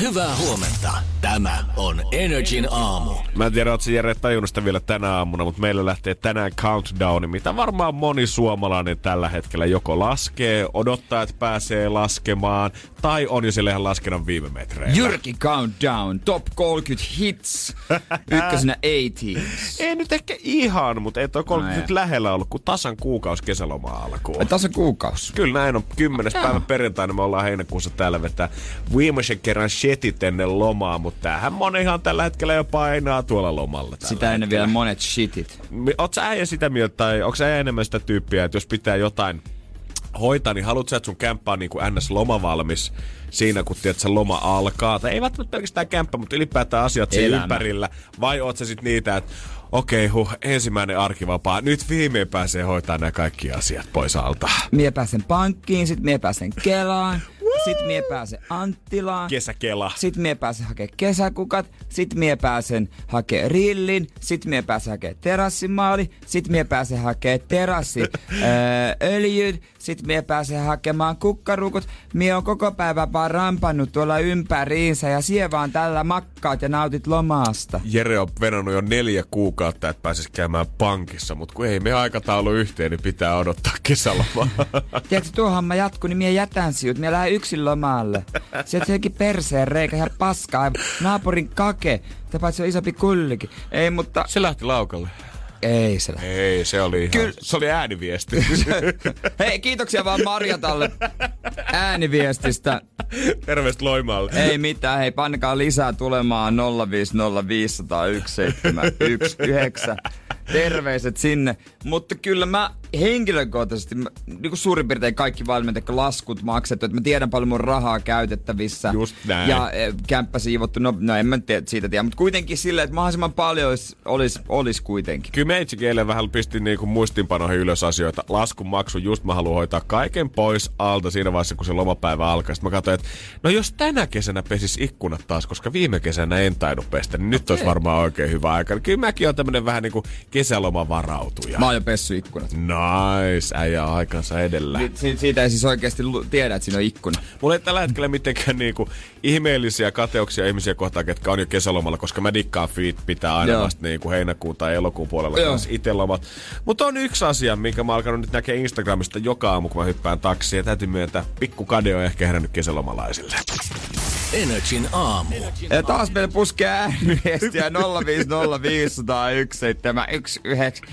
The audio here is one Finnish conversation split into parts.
Hyvää huomenta. Tämä on Energin aamu. Mä en tiedä, ootko Jere tajunnut sitä vielä tänä aamuna, mutta meillä lähtee tänään countdown, mitä varmaan moni suomalainen tällä hetkellä joko laskee, odottaa, että pääsee laskemaan, tai on jo siellä ihan laskenut viime metreillä. Jyrki Countdown, Top 30 Hits, ykkösenä 80 Ei nyt ehkä ihan, mutta ei toi 30 nyt lähellä ollut, kun tasan kuukausi kesälomaa alkuun. Tässä on kuukausi. Kyllä näin on. Kymmenes päivä perjantaina me ollaan heinäkuussa täällä vetää viimeisen kerran shetit ennen lomaa, mutta tämähän monihan tällä hetkellä jo painaa tuolla lomalla. Sitä ennen hetkellä. vielä monet shitit. Oot sä äijä sitä mieltä, tai onko sä enemmän sitä tyyppiä, että jos pitää jotain hoitaa, niin haluatko sä, että sun kämppä on niin kuin ns. lomavalmis siinä, kun tiedät, että se loma alkaa? Tai ei välttämättä pelkästään kämppä, mutta ylipäätään asiat Elämä. ympärillä. Vai oot sä sit niitä, että okei, okay, huh, ensimmäinen arkivapaa, nyt viimein pääsee hoitaa nämä kaikki asiat pois alta. Mie pääsen pankkiin, sit mie pääsen Kelaan, sit mie pääsen Anttilaan. Kesäkela. Sit mie pääsen hakee kesäkukat, sit mie pääsen hakee rillin, sit mie pääsen hakee terassimaali, sit mie pääsen hakee terassi öö, öljyt, sit mie pääsen hakemaan kukkarukut. Mie on koko päivän vaan rampannut tuolla ympäriinsä ja sie vaan tällä makkaat ja nautit lomaasta. Jere on venannut jo neljä kuukautta, että pääsisi käymään pankissa, mutta kun ei me aikataulu yhteen, niin pitää odottaa kesälomaa. Tiedätkö, tuo homma jatkuu, niin mie jätän sinut. Mie lähden yksin lomalle. Sieltä jokin perseen reikä, ihan paskaa. Naapurin kake. Sitä paitsi on isompi kullikin. Ei, mutta... Se lähti laukalle. Ei se lähde. Ei, se oli ihan, Kyllä. se oli ääniviesti. Hei, kiitoksia vaan Marjatalle ääniviestistä. Terveistä Loimaalle. Ei mitään, hei, pankaa lisää tulemaan 050501719. Terveiset sinne. Mutta kyllä mä henkilökohtaisesti, niin kuin suurin piirtein kaikki valmentajat laskut maksettu, että mä tiedän paljon mun rahaa käytettävissä. Just näin. Ja e, kämppä siivottu, no, no en mä tiedä, siitä tiedä, mutta kuitenkin silleen, että mahdollisimman paljon olisi olis, olis kuitenkin. Kyllä meitsikin eilen vähän pistin niinku muistinpanoihin ylös asioita. Laskun maksu, just mä haluan hoitaa kaiken pois alta siinä vaiheessa, kun se lomapäivä alkaa. Sitten mä katsoin, että no jos tänä kesänä pesis ikkunat taas, koska viime kesänä en tainnut pestä, niin nyt olisi varmaan oikein hyvä aika. Kyllä mäkin on tämmönen vähän niinku kesälomavarautuja. Mä oon jo pessy ikkunat. Nice, äijä aikansa edellä. Si- si- siitä ei siis oikeasti lu- tiedä, että siinä on ikkuna. Mulla ei tällä hetkellä mitenkään niinku ihmeellisiä kateuksia ihmisiä kohtaan, ketkä on jo kesälomalla, koska mä dikkaan feet pitää aina Joo. vasta niinku heinäkuun tai elokuun puolella Joo. kanssa itse lomat. Mutta on yksi asia, minkä mä oon alkanut nyt näkee Instagramista joka aamu, kun mä hyppään taksiin. Ja täytyy myöntää, pikku kade on ehkä herännyt kesälomalaisille. Energin aamu. Ja taas meille puskee ääniviestiä 050501719.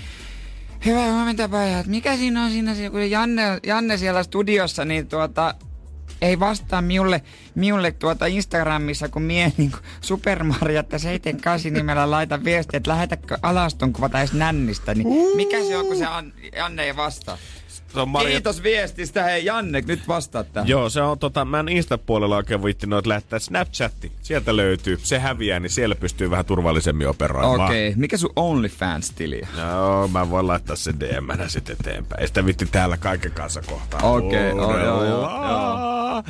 Hyvää huomenta pojat. Mikä siinä on siinä, kun Janne, Janne siellä studiossa, niin tuota, ei vastaa miulle, miulle tuota Instagramissa, kun mie niin Supermarjatta 78 nimellä laita viestiä, että lähetäkö alaston kuvata edes nännistä. Niin mikä se on, kun se An- Janne ei vastaa? Se on Marja... Kiitos viestistä, hei Janne, nyt vastaa tähän. Joo, se on tota, mä en Insta-puolella oikein viitti noita lähettää Snapchatti. Sieltä löytyy. Se häviää, niin siellä pystyy vähän turvallisemmin operoimaan. Okei, okay. mikä sun OnlyFans-tili on? Joo, mä voin laittaa sen DM-nä sitten eteenpäin. Ei sitä vitti täällä kaiken kanssa kohtaa. Okei, okay, oh, joo, joo, Uudella.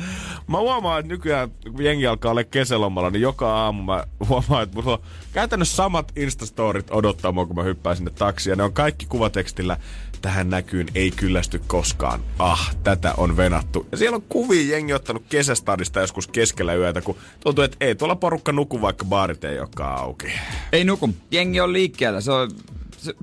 Mä huomaan, että nykyään kun jengi alkaa olla kesälomalla, niin joka aamu mä huomaan, että mulla on käytännössä samat Instastorit odottaa mua, kun mä hyppään sinne taksiin. Ja ne on kaikki kuvatekstillä tähän näkyyn ei kyllästy koskaan. Ah, tätä on venattu. Ja siellä on kuvia jengi ottanut kesästadista joskus keskellä yötä, kun tuntuu, että ei tuolla porukka nuku, vaikka baarit ei olekaan auki. Ei nuku. Jengi on liikkeellä. Se on, se,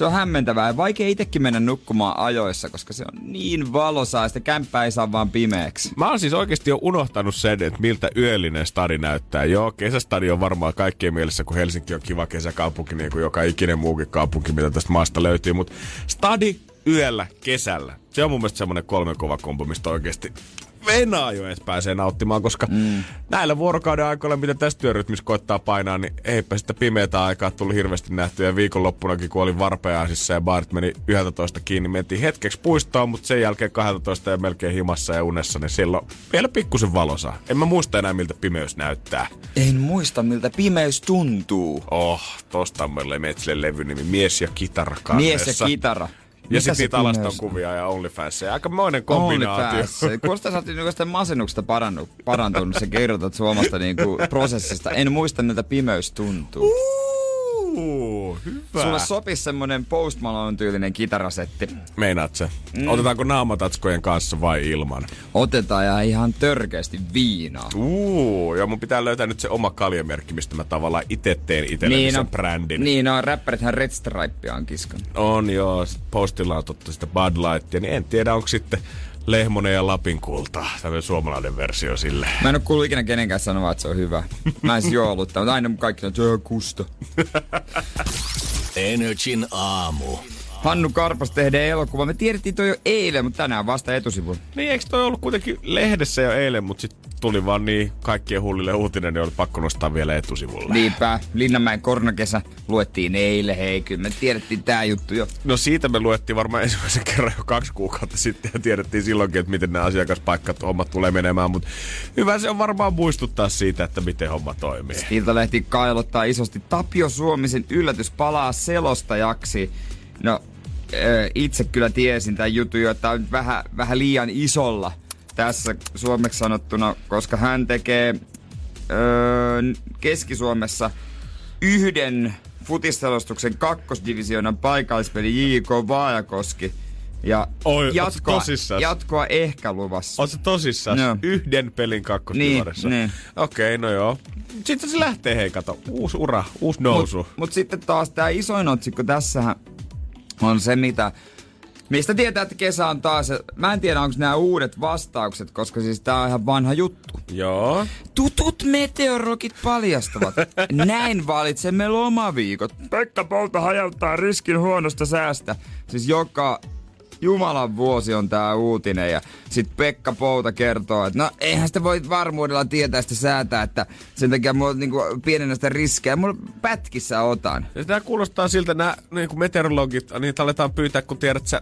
se on hämmentävää. Ja vaikea itsekin mennä nukkumaan ajoissa, koska se on niin valosaa ja sitä kämppää ei saa vaan pimeäksi. Mä oon siis oikeasti jo unohtanut sen, että miltä yöllinen stadi näyttää. Joo, kesästadi on varmaan kaikkien mielessä, kun Helsinki on kiva kesäkaupunki, niin kuin joka ikinen muukin kaupunki, mitä tästä maasta löytyy. Mutta stadi yöllä, kesällä. Se on mun mielestä semmonen kolme kova kombo, mistä oikeasti venaa jo edes pääsee nauttimaan, koska mm. näillä vuorokauden aikoilla, mitä tästä työrytmissä koittaa painaa, niin eipä sitä pimeätä aikaa tullut hirveästi nähtyä. Ja viikonloppunakin, kun olin varpeaisissa ja baarit meni 11 kiinni, mentiin hetkeksi puistoon, mutta sen jälkeen 12 ja melkein himassa ja unessa, niin silloin vielä pikkusen valosa. En mä muista enää, miltä pimeys näyttää. En muista, miltä pimeys tuntuu. Oh, tosta on meille Metsille levy nimi Mies ja kitara Mies ja kitara. Ja sitten niitä alaston kuvia ja OnlyFansia. Aika moinen kombinaatio. OnlyFans. Kuulostaa, sä oot niinku masennuksesta parannu, parantunut. Sä kerrotat suomasta niinku prosessista. En muista, miltä pimeys tuntuu. Uh, hyvä. Sulle sopisi semmonen Post Malone tyylinen kitarasetti. Meinaat se? Mm. Otetaanko naamatatskojen kanssa vai ilman? Otetaan ja ihan törkeästi viinaa. Uh, ja mun pitää löytää nyt se oma kaljamerkki, mistä mä tavallaan itse teen itselleni niin sen on, brändin. Niin on, räppärithän Red Stripe on kiskan. On joo, postilla on totta sitä Bud Lightia, niin en tiedä onko sitten Lehmonen ja Lapin kulta. Tämmöinen suomalainen versio sille. Mä en oo kuullut ikinä kenenkään sanoa, että se on hyvä. Mä en joo ollut, mutta aina kaikki on, että se on kusta. Energin aamu. Hannu Karpas tehdään elokuva. Me tiedettiin toi jo eilen, mutta tänään vasta etusivulla. Niin, eikö toi ollut kuitenkin lehdessä jo eilen, mutta sitten tuli vaan niin kaikkien hullille uutinen, niin oli pakko nostaa vielä etusivulle. Niinpä. Linnanmäen koronakesä luettiin eilen. Hei, kyllä me tiedettiin tää juttu jo. No siitä me luettiin varmaan ensimmäisen kerran jo kaksi kuukautta sitten ja tiedettiin silloinkin, että miten nämä asiakaspaikkat hommat tulee menemään, mutta hyvä se on varmaan muistuttaa siitä, että miten homma toimii. Iltalehti kailottaa isosti Tapio Suomisen yllätys palaa selostajaksi. No, itse kyllä tiesin tämän jutun jo, että on vähän, vähän liian isolla tässä suomeksi sanottuna, koska hän tekee öö, Keski-Suomessa yhden futisselostuksen kakkosdivisioonan paikallispeli JK Vaajakoski. Ja Oi, jatkoa, jatkoa ehkä luvassa. Oletko tosissaan? No. Yhden pelin kakkosdivarissa? Niin, niin. Okei, okay, no joo. Sitten se lähtee, hei kato. Uusi ura, uusi nousu. Mutta mut sitten taas tämä isoin otsikko tässähän on se, mitä Mistä tietää, että kesä on taas... Mä en tiedä, onko nämä uudet vastaukset, koska siis tää on ihan vanha juttu. Joo. Tutut meteorologit paljastavat. Näin valitsemme lomaviikot. Pekka Polta hajauttaa riskin huonosta säästä. Siis joka Jumalan vuosi on tää uutinen. Ja sit Pekka Pouta kertoo, että no eihän sitä voi varmuudella tietää sitä säätä, että sen takia mulla niinku pienennä sitä riskejä. Mulla pätkissä otan. Ja tämä kuulostaa siltä, että nämä niin meteorologit, niitä aletaan pyytää, kun tiedät sä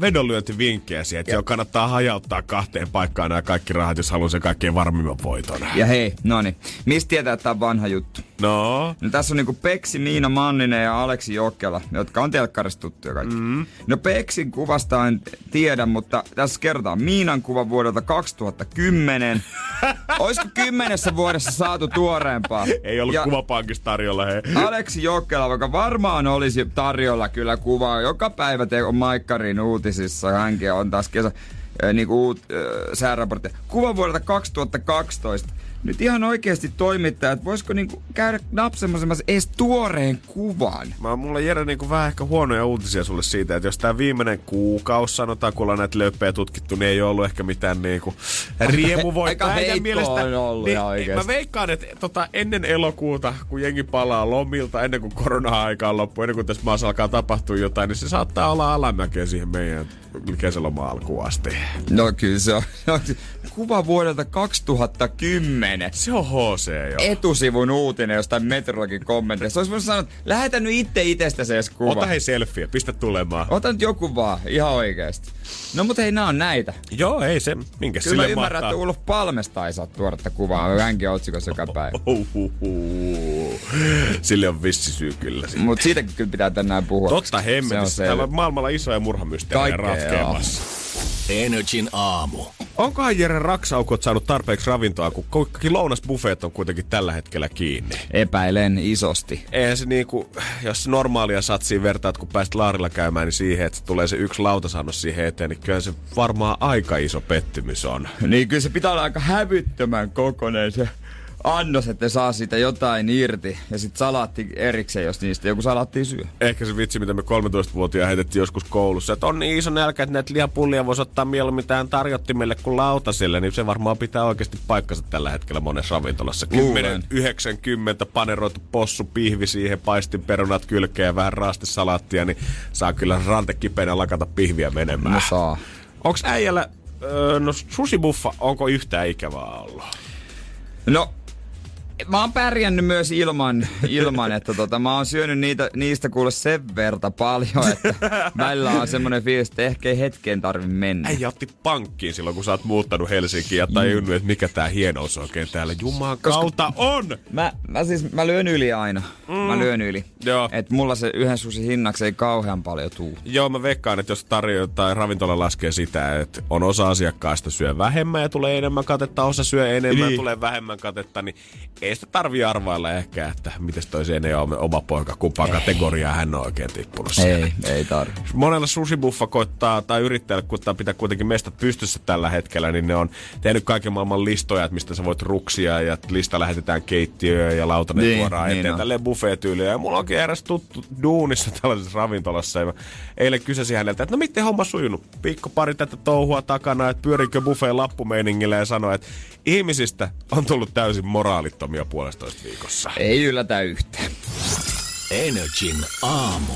vedonlyöntivinkkejä siihen, että jo kannattaa hajauttaa kahteen paikkaan nämä kaikki rahat, jos haluaa sen kaikkein varmimman voiton. Ja hei, no niin, mistä tietää, että tämä on vanha juttu? No? no tässä on niinku Peksi, Niina Manninen ja Aleksi Jokela, jotka on telkkarista tuttuja kaikki. Mm. No Peksin kuvasta en tiedä, mutta tässä kerrotaan Miinan kuva vuodelta 2010. Olisiko kymmenessä vuodessa saatu tuoreempaa? Ei ollut ja kuvapankissa tarjolla, hei. Aleksi Jokela, vaikka varmaan olisi tarjolla kyllä kuvaa. Joka päivä te on Maikkarin uutisissa. Hänkin on taas kesä, äh, niinku, äh, sääraportti. Kuva vuodelta 2012 nyt ihan oikeasti että voisiko niinku käydä napsemassa edes tuoreen kuvan? Mä, mulla Jere niinku vähän ehkä huonoja uutisia sulle siitä, että jos tää viimeinen kuukausi sanotaan, kun ollaan näitä löppejä tutkittu, niin ei ollut ehkä mitään niinku riemuvoittaa. Aika heikko mielestä, on ollut niin, ihan Mä veikkaan, että tota, ennen elokuuta, kun jengi palaa lomilta, ennen kuin korona-aika on loppu, ennen kuin tässä maassa alkaa tapahtua jotain, niin se saattaa olla alamäkeä siihen meidän kesäloma alkuun asti. No kyllä se on. Kuva vuodelta 2010. Se on HC jo. Etusivun uutinen jostain meteorologin kommenteista. Olisi voinut sanoa, että lähetä nyt itse itsestä se kuva. Ota hei selfie, pistä tulemaan. Ota nyt joku vaan, ihan oikeasti. No mutta hei, nää on näitä. Joo, ei se, minkä Kyllä sille ymmärrän, mahtaa. että Ulf Palmesta ei saa tuoda tätä kuvaa. Hänkin otsikossa joka päivä. Sille on vissi syy kyllä. Mutta siitäkin kyllä pitää tänään puhua. Totta hemmetissä. Täällä on maailmalla isoja murhamysteerejä ratkeamassa. Energin aamu. Onkohan Jere Raksaukot saanut tarpeeksi ravintoa, kun kaikki lounasbuffeet on kuitenkin tällä hetkellä kiinni? Epäilen isosti. Eihän se niinku, jos normaalia satsiin vertaat, kun pääst laarilla käymään, niin siihen, että tulee se yksi lautasannos siihen eteen, niin kyllä se varmaan aika iso pettymys on. Niin kyllä se pitää olla aika hävyttömän kokonen se annos, että saa siitä jotain irti. Ja sitten salaatti erikseen, jos niistä joku salaatti syö. Ehkä se vitsi, mitä me 13-vuotiaan heitettiin joskus koulussa. Että on niin iso nälkä, että näitä lihapullia voisi ottaa mieluummin tähän tarjottimelle kuin lautaselle. Niin se varmaan pitää oikeasti paikkansa tällä hetkellä monessa ravintolassa. 10, 90 paneroitu possu, pihvi siihen, paistin perunat kylkeen ja vähän raastesalaattia. Niin saa kyllä rantekipeänä lakata pihviä menemään. No saa. Onks äijällä Öö, no susibuffa, onko yhtään ikävää ollut? No, mä oon pärjännyt myös ilman, ilman että tota, mä oon syönyt niitä, niistä kuule sen verta paljon, että välillä on semmonen fiilis, että ehkä ei hetkeen tarvi mennä. Äijä otti pankkiin silloin, kun sä oot muuttanut Helsinkiin ja tajunnut, että mikä tää hienous oikein täällä Jumalan kautta on. Mä, mä siis, mä lyön yli aina. Mm. Mä lyön yli. Joo. Et mulla se yhden susi hinnaksi ei kauhean paljon tuu. Joo, mä veikkaan, että jos tarjoaa tai ravintola laskee sitä, että on osa asiakkaista syö vähemmän ja tulee enemmän katetta, osa syö enemmän ja Niin. tulee vähemmän katetta, niin ei sitä tarvii arvailla ehkä, että miten toi Sene on oma poika, kumpaa kategoriaa hän on oikein tippunut siellä. Ei, ei tarvi. Monella susibuffa koittaa, tai yrittäjällä koittaa pitää kuitenkin mestat pystyssä tällä hetkellä, niin ne on tehnyt kaiken maailman listoja, että mistä sä voit ruksia, ja lista lähetetään keittiöön ja lautanen Niin, tuodaan niin eteen, on. tälleen buffet-tyyliä. Ja mulla onkin eräs tuttu duunissa tällaisessa ravintolassa, ja eilen kysäsin häneltä, että no miten homma sujunut? Viikko pari tätä touhua takana, että pyörikö buffet lappumeiningillä, ja sanoi, että ihmisistä on tullut täysin moraalittomia puolestoista viikossa. Ei yllätä yhtään. Energin aamu.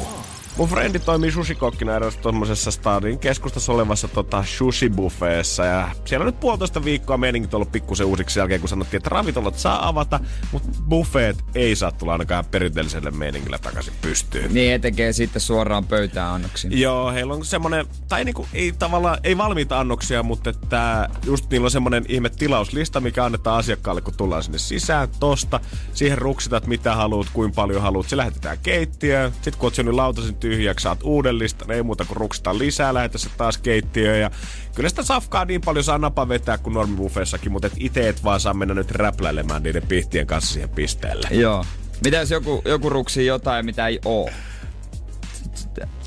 Mun frendi toimii sushikokkina erässä tuommoisessa stadin keskustassa olevassa tota, sushi-buffeessa. Ja siellä on nyt puolitoista viikkoa meiningit ollut pikkusen uusiksi jälkeen, kun sanottiin, että ravintolat saa avata, mutta buffeet ei saa tulla ainakaan perinteelliselle meiningillä takaisin pystyyn. Niin tekee sitten suoraan pöytään annoksiin. Joo, heillä on semmonen, tai niinku, ei tavallaan, ei valmiita annoksia, mutta että just niillä on semmonen ihme tilauslista, mikä annetaan asiakkaalle, kun tullaan sinne sisään tosta. Siihen ruksitat mitä haluat, kuinka paljon haluat. Se lähetetään keittiöön. Sitten kun oot syönyt lautasen tyhjäksi, saat uuden listan. Ei muuta kuin ruksitaan lisää, lähetä se taas keittiöön. Ja kyllä sitä safkaa niin paljon saa napa vetää kuin normibuffeessakin, mutta et itse et vaan saa mennä nyt räpläilemään niiden pihtien kanssa siihen pisteelle. Joo. Mitä jos joku, joku ruksii jotain, mitä ei oo?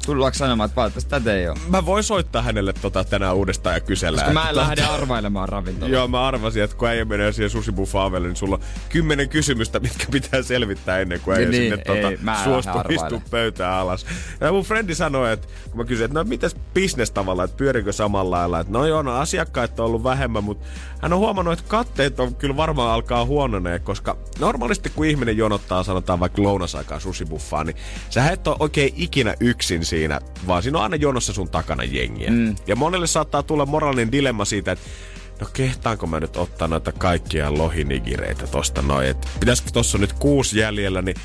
Tullaanko sanomaan, että valitettavasti tätä ei oo? Mä voin soittaa hänelle tota tänään uudestaan ja kysellä. Koska mä en tota- lähde arvailemaan ravintolaa. Joo, mä arvasin, että kun äijä menee siihen susibuffaavelle, niin sulla on kymmenen kysymystä, mitkä pitää selvittää ennen kuin äijä Niin, sinne ei, tota, istua arvailemaan. pöytään alas. Ja mun frendi sanoi, että kun mä kysyin, että no mitäs business tavalla, että pyörikö samalla lailla, että no joo, no asiakkaita on ollut vähemmän, mutta hän on huomannut, että katteet on kyllä varmaan alkaa huononee, koska normaalisti kun ihminen jonottaa, sanotaan vaikka lounasaikaan susibuffaa, niin sä et ole oikein ikinä yksin siinä, vaan siinä on aina jonossa sun takana jengiä. Mm. Ja monelle saattaa tulla moraalinen dilemma siitä, että no kehtaanko mä nyt ottaa noita kaikkia lohinigireitä tosta noin, että pitäisikö tossa nyt kuusi jäljellä, niin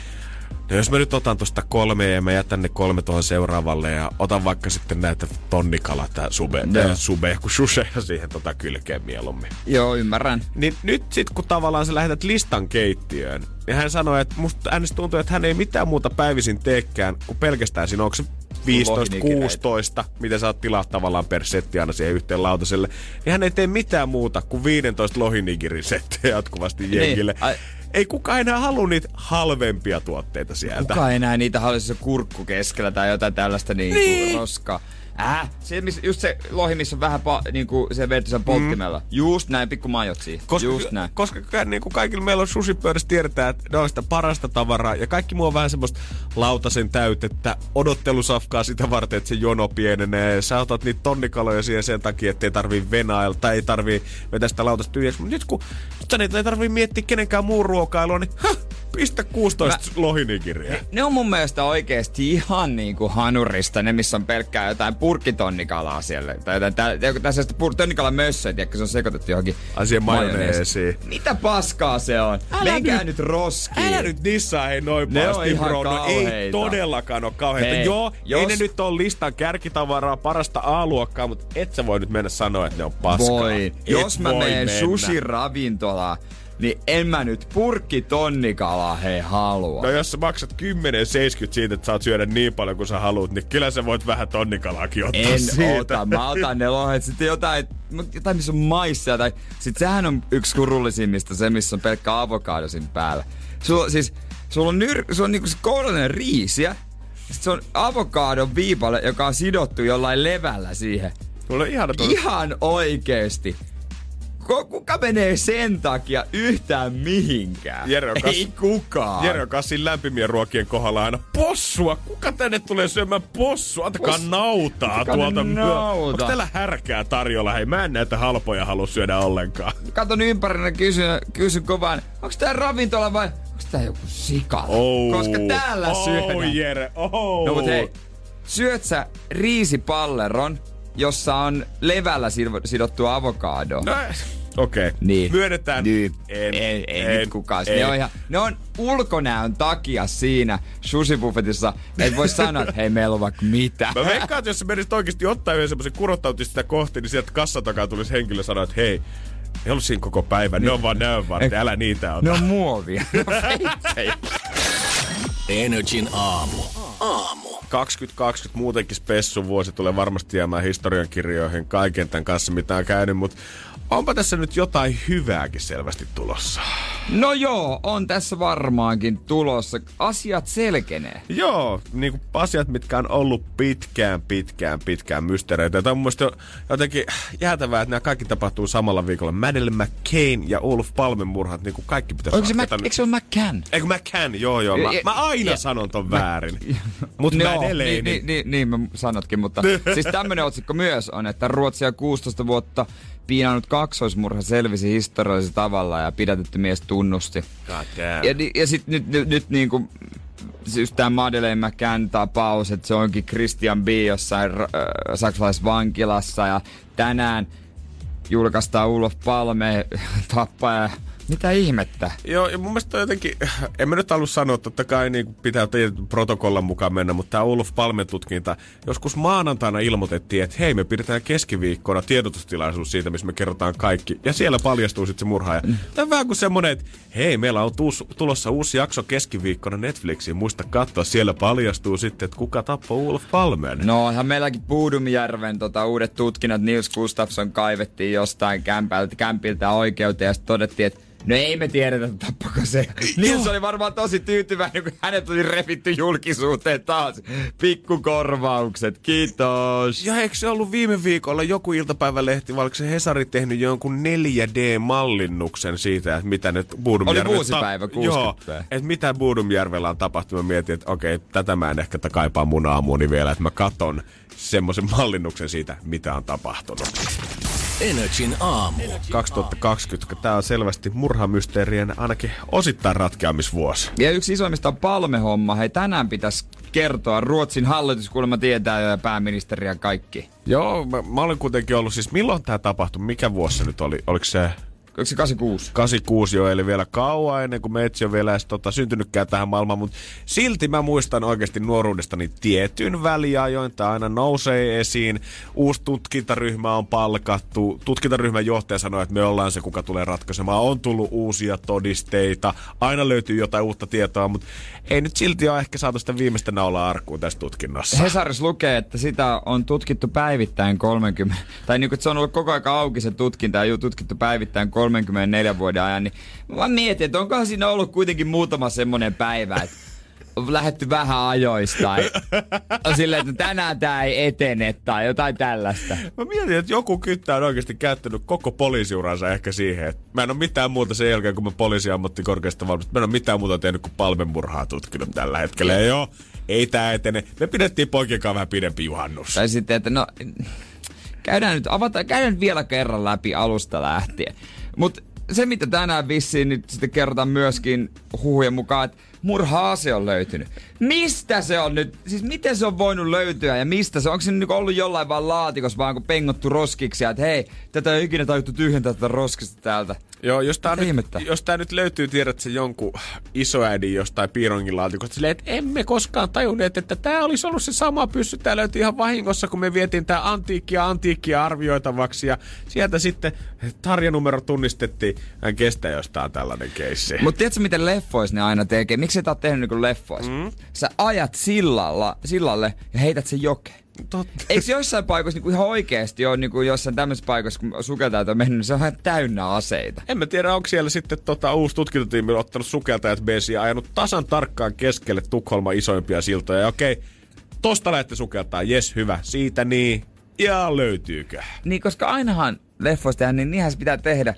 No jos mä nyt otan tosta kolme ja mä jätän ne kolme tuohon seuraavalle ja otan vaikka sitten näitä tonnikala tää sube, Joo. äh, sube kun susheja siihen tota kylkeen mieluummin. Joo, ymmärrän. Niin nyt sit kun tavallaan sä lähetät listan keittiöön, niin hän sanoi, että musta hänestä tuntuu, että hän ei mitään muuta päivisin teekään kuin pelkästään siinä, onko se 15-16, mitä sä oot tilaa tavallaan per setti aina siihen yhteen lautaselle, niin hän ei tee mitään muuta kuin 15 lohinigirin settejä jatkuvasti jengille. Niin, ai- Ei kukaan enää halua niitä halvempia tuotteita sieltä. Kuka enää niitä haluaisi se kurkku keskellä tai jotain tällaista niinku Niin. roskaa. Äh, se, missä, just se lohi, missä on vähän pa, niinku se vetty sen polttimella. Mm. Just näin, pikku majot siihen. Koska, Just näin. koska niin kuin kaikilla meillä on susipöydässä tiedetään, että ne on sitä parasta tavaraa. Ja kaikki muu on vähän semmoista lautasen täytettä, odottelusafkaa sitä varten, että se jono pienenee. Sä otat niitä tonnikaloja siihen sen takia, että ei tarvii venailla tai ei tarvii vetää sitä lautasta tyhjäksi. Mutta nyt kun nyt niitä ei tarvii miettiä kenenkään muun ruokailua, niin häh, pistä 16 Mä... lohinikiriä. Ne on mun mielestä oikeesti ihan niinku hanurista, ne missä on pelkkää jotain purkkitonnikalaa siellä. Tai jotain tä, joku tässä pur, tonnikalan mössöä, tiedätkö, se on sekoitettu johonkin siihen majoneesiin. Mitä paskaa se on? Älä Menkää nyt- nyt roskiin. Älä nyt nissaa hei noin Ne on pahasti, ihan bro. No, ei todellakaan ole kauheita. Hei, Joo, jos... ei ne nyt ole listan kärkitavaraa, parasta A-luokkaa, mutta et sä voi nyt mennä sanoa, että ne on paskaa. Voi. Et Jos mä voi menen mennä. sushi-ravintolaan, niin en mä nyt purkki tonnikalaa hei halua. No jos sä maksat 10,70 siitä, että saat syödä niin paljon kuin sä haluat, niin kyllä sä voit vähän tonnikalaakin ottaa En siitä. ota, mä otan ne lohet. Sitten jotain, jotain missä on maissia tai... Sitten sehän on yksi surullisimmista, se missä on pelkkä avokado siinä päällä. Sulla, siis, sulla on, nyr, sulla on niinku se kourallinen riisiä. Sitten se on avokadon viipale, joka on sidottu jollain levällä siihen. Mulla on ihana Ihan oikeesti. Kuka menee sen takia yhtään mihinkään? Jere on kas- Ei kukaan. Jere on kassin lämpimien ruokien kohdalla aina possua. Kuka tänne tulee syömään possua? Antakaa Pos- nautaa Antakaa tuolta. nauta. Onko täällä härkää tarjolla? Hei, mä en näitä halpoja halua syödä ollenkaan. katon ympärillä kysyn, kysyn kovaan, onko tää ravintola vai onko tää joku sikala? Oh. Koska täällä oh, syödään. Jere, oh. No mut hei, syöt sä riisipalleron jossa on levällä sidottu avokado. No, okei. Okay. Niin. Myönnetään. Niin. En, ei, ei en, nyt kukaan. ei. Ne on, ihan, ne on ulkonäön takia siinä sushi-buffetissa. Et voi sanoa, että hei, meillä on vaikka mitä. Mä veikkaan, että jos sä menisit oikeasti ottaa yhden semmoisen kurottautis sitä kohti, niin sieltä kassan takaa tulisi henkilö sanoa, että hei, ei ollut siinä koko päivän, ne on vaan näön varten, älä niitä ota. Ne on muovia. Ne on feiksejä. Energin aamu. Aamu. 2020 muutenkin spessun vuosi tulee varmasti jäämään historiankirjoihin kaiken tämän kanssa, mitä on käynyt, mutta onpa tässä nyt jotain hyvääkin selvästi tulossa. No joo, on tässä varmaankin tulossa. Asiat selkenee. Joo, niin kuin asiat, mitkä on ollut pitkään, pitkään, pitkään mysteereitä. Tämä on mun jotenkin jäätävää, että nämä kaikki tapahtuu samalla viikolla. Madeleine McCain ja Olaf Palmen murhat, niin kuin kaikki pitäisi Onko se, Mac, eikö se ole McCann? Eikö McCann? Joo, joo. Mä, Ja- mä aina ja- sanon ton väärin. Mutta Joo, Madeleine. niin, niin, niin, niin mä sanotkin, mutta siis tämmönen otsikko myös on, että Ruotsia 16 vuotta piinannut kaksoismurha selvisi historiallisella tavalla ja pidätetty mies tunnusti. Ja, ja sitten nyt, nyt, nyt niin kuin, just tämä Madeleine McCann tapaus, että se onkin Christian B. jossain äh, saksalaisvankilassa ja tänään julkaistaan Ulof Palme tappaja. Mitä ihmettä? Joo, ja mun mielestä jotenkin, en mä nyt halua sanoa, totta kai niin pitää protokollan mukaan mennä, mutta tämä Olof Palmen tutkinta, joskus maanantaina ilmoitettiin, että hei, me pidetään keskiviikkona tiedotustilaisuus siitä, missä me kerrotaan kaikki, ja siellä paljastuu sitten se murhaaja. Tämä on vähän kuin semmoinen, että hei, meillä on tuus, tulossa uusi jakso keskiviikkona Netflixiin, muista katsoa, siellä paljastuu sitten, että kuka tappoi Olof Palmen. No onhan meilläkin Puudumjärven tota, uudet tutkinnat Nils Gustafsson kaivettiin jostain kämpältä, kämpiltä oikeuteen ja sitten todettiin, että No ei me tiedetä, tappako se. Nils oli varmaan tosi tyytyväinen, kun hänet oli revitty julkisuuteen taas. Pikkukorvaukset, kiitos. Ja eikö se ollut viime viikolla joku iltapäivälehti, vai oliko se Hesari tehnyt jonkun 4D-mallinnuksen siitä, että mitä nyt Buudumjärvellä... Oli vuosipäivä, 60 Joo, että mitä Buudumjärvellä on tapahtunut. Mä mietin, että okei, tätä mä en ehkä kaipaa mun aamuuni vielä, että mä katon semmoisen mallinnuksen siitä, mitä on tapahtunut. Energin aamu. 2020, kun tää on selvästi murhamysteerien ainakin osittain ratkeamisvuosi. Ja yksi isoimmista on palmehomma. Hei, tänään pitäisi kertoa. Ruotsin hallitus kuulemma tietää jo ja pääministeri ja kaikki. Joo, mä, mä olen kuitenkin ollut siis, milloin tämä tapahtui, mikä vuosi se nyt oli, oliko se Se 86? 86 jo, eli vielä kauan ennen kuin Metsi on vielä edes tota, syntynytkään tähän maailmaan, mutta silti mä muistan oikeasti nuoruudestani tietyn väliajoin, tämä aina nousee esiin, uusi tutkintaryhmä on palkattu, tutkintaryhmän johtaja sanoi, että me ollaan se, kuka tulee ratkaisemaan, on tullut uusia todisteita, aina löytyy jotain uutta tietoa, mutta ei nyt silti ole ehkä saatu sitä viimeistä naulaa arkkuun tässä tutkinnossa. Hesaris lukee, että sitä on tutkittu päivittäin 30, tai niin kuin, että se on ollut koko ajan auki se tutkinta ja tutkittu päivittäin 34 vuoden ajan, niin mä vaan mietin, että onkohan siinä ollut kuitenkin muutama semmoinen päivä, että on lähetty vähän ajoista tai on silleen, että tänään tämä ei etene tai jotain tällaista. Mä mietin, että joku kyttä on oikeasti käyttänyt koko poliisiuransa ehkä siihen, että mä en ole mitään muuta sen jälkeen, kun mä poliisiammattikorkeasta valmistunut. Mä en ole mitään muuta tehnyt kuin palmenmurhaa tutkinut tällä hetkellä. Ja joo, ei tää etene. Me pidettiin poikien kanssa vähän pidempi juhannus. Tai sitten, että no, käydään nyt, avataan, käydään nyt vielä kerran läpi alusta lähtien. Mutta se, mitä tänään vissiin nyt sitten kerrotaan myöskin huhujen mukaan, että murha-ase on löytynyt. Mistä se on nyt? Siis miten se on voinut löytyä ja mistä se? Onko se nyt ollut jollain vaan laatikossa vaan kun pengottu roskiksi että hei, tätä ei ikinä tajuttu tyhjentää tätä roskista täältä. Joo, jos tää, nyt, jos tää nyt löytyy, tiedät se jonkun isoäidin jostain piirongin laatikosta, silleen, että emme koskaan tajunneet, että tämä olisi ollut se sama pyssy. Tää löytyi ihan vahingossa, kun me vietiin tää antiikkia antiikkia arvioitavaksi ja sieltä sitten tarjanumero tunnistettiin. Hän kestää jostain tällainen keissi. Mutta tiedätkö, miten leffois ne aina tekee? Miksi et ole tehnyt niin kuin leffois? Mm. Sä ajat sillalla, sillalle ja heität sen jokeen. Totta. Eikö jossain paikoissa niinku ihan oikeesti ole niinku jossain tämmöisessä paikoissa, kun sukeltajat on mennyt, niin se on vähän täynnä aseita. En mä tiedä, onko siellä sitten tota, uusi tutkintotiimi ottanut sukeltajat besiin ja ajanut tasan tarkkaan keskelle Tukholman isoimpia siltoja. Ja okei, tosta lähdette sukeltaa, jes hyvä, siitä niin. Ja löytyykö? Niin, koska ainahan leffoista niin niinhän se pitää tehdä.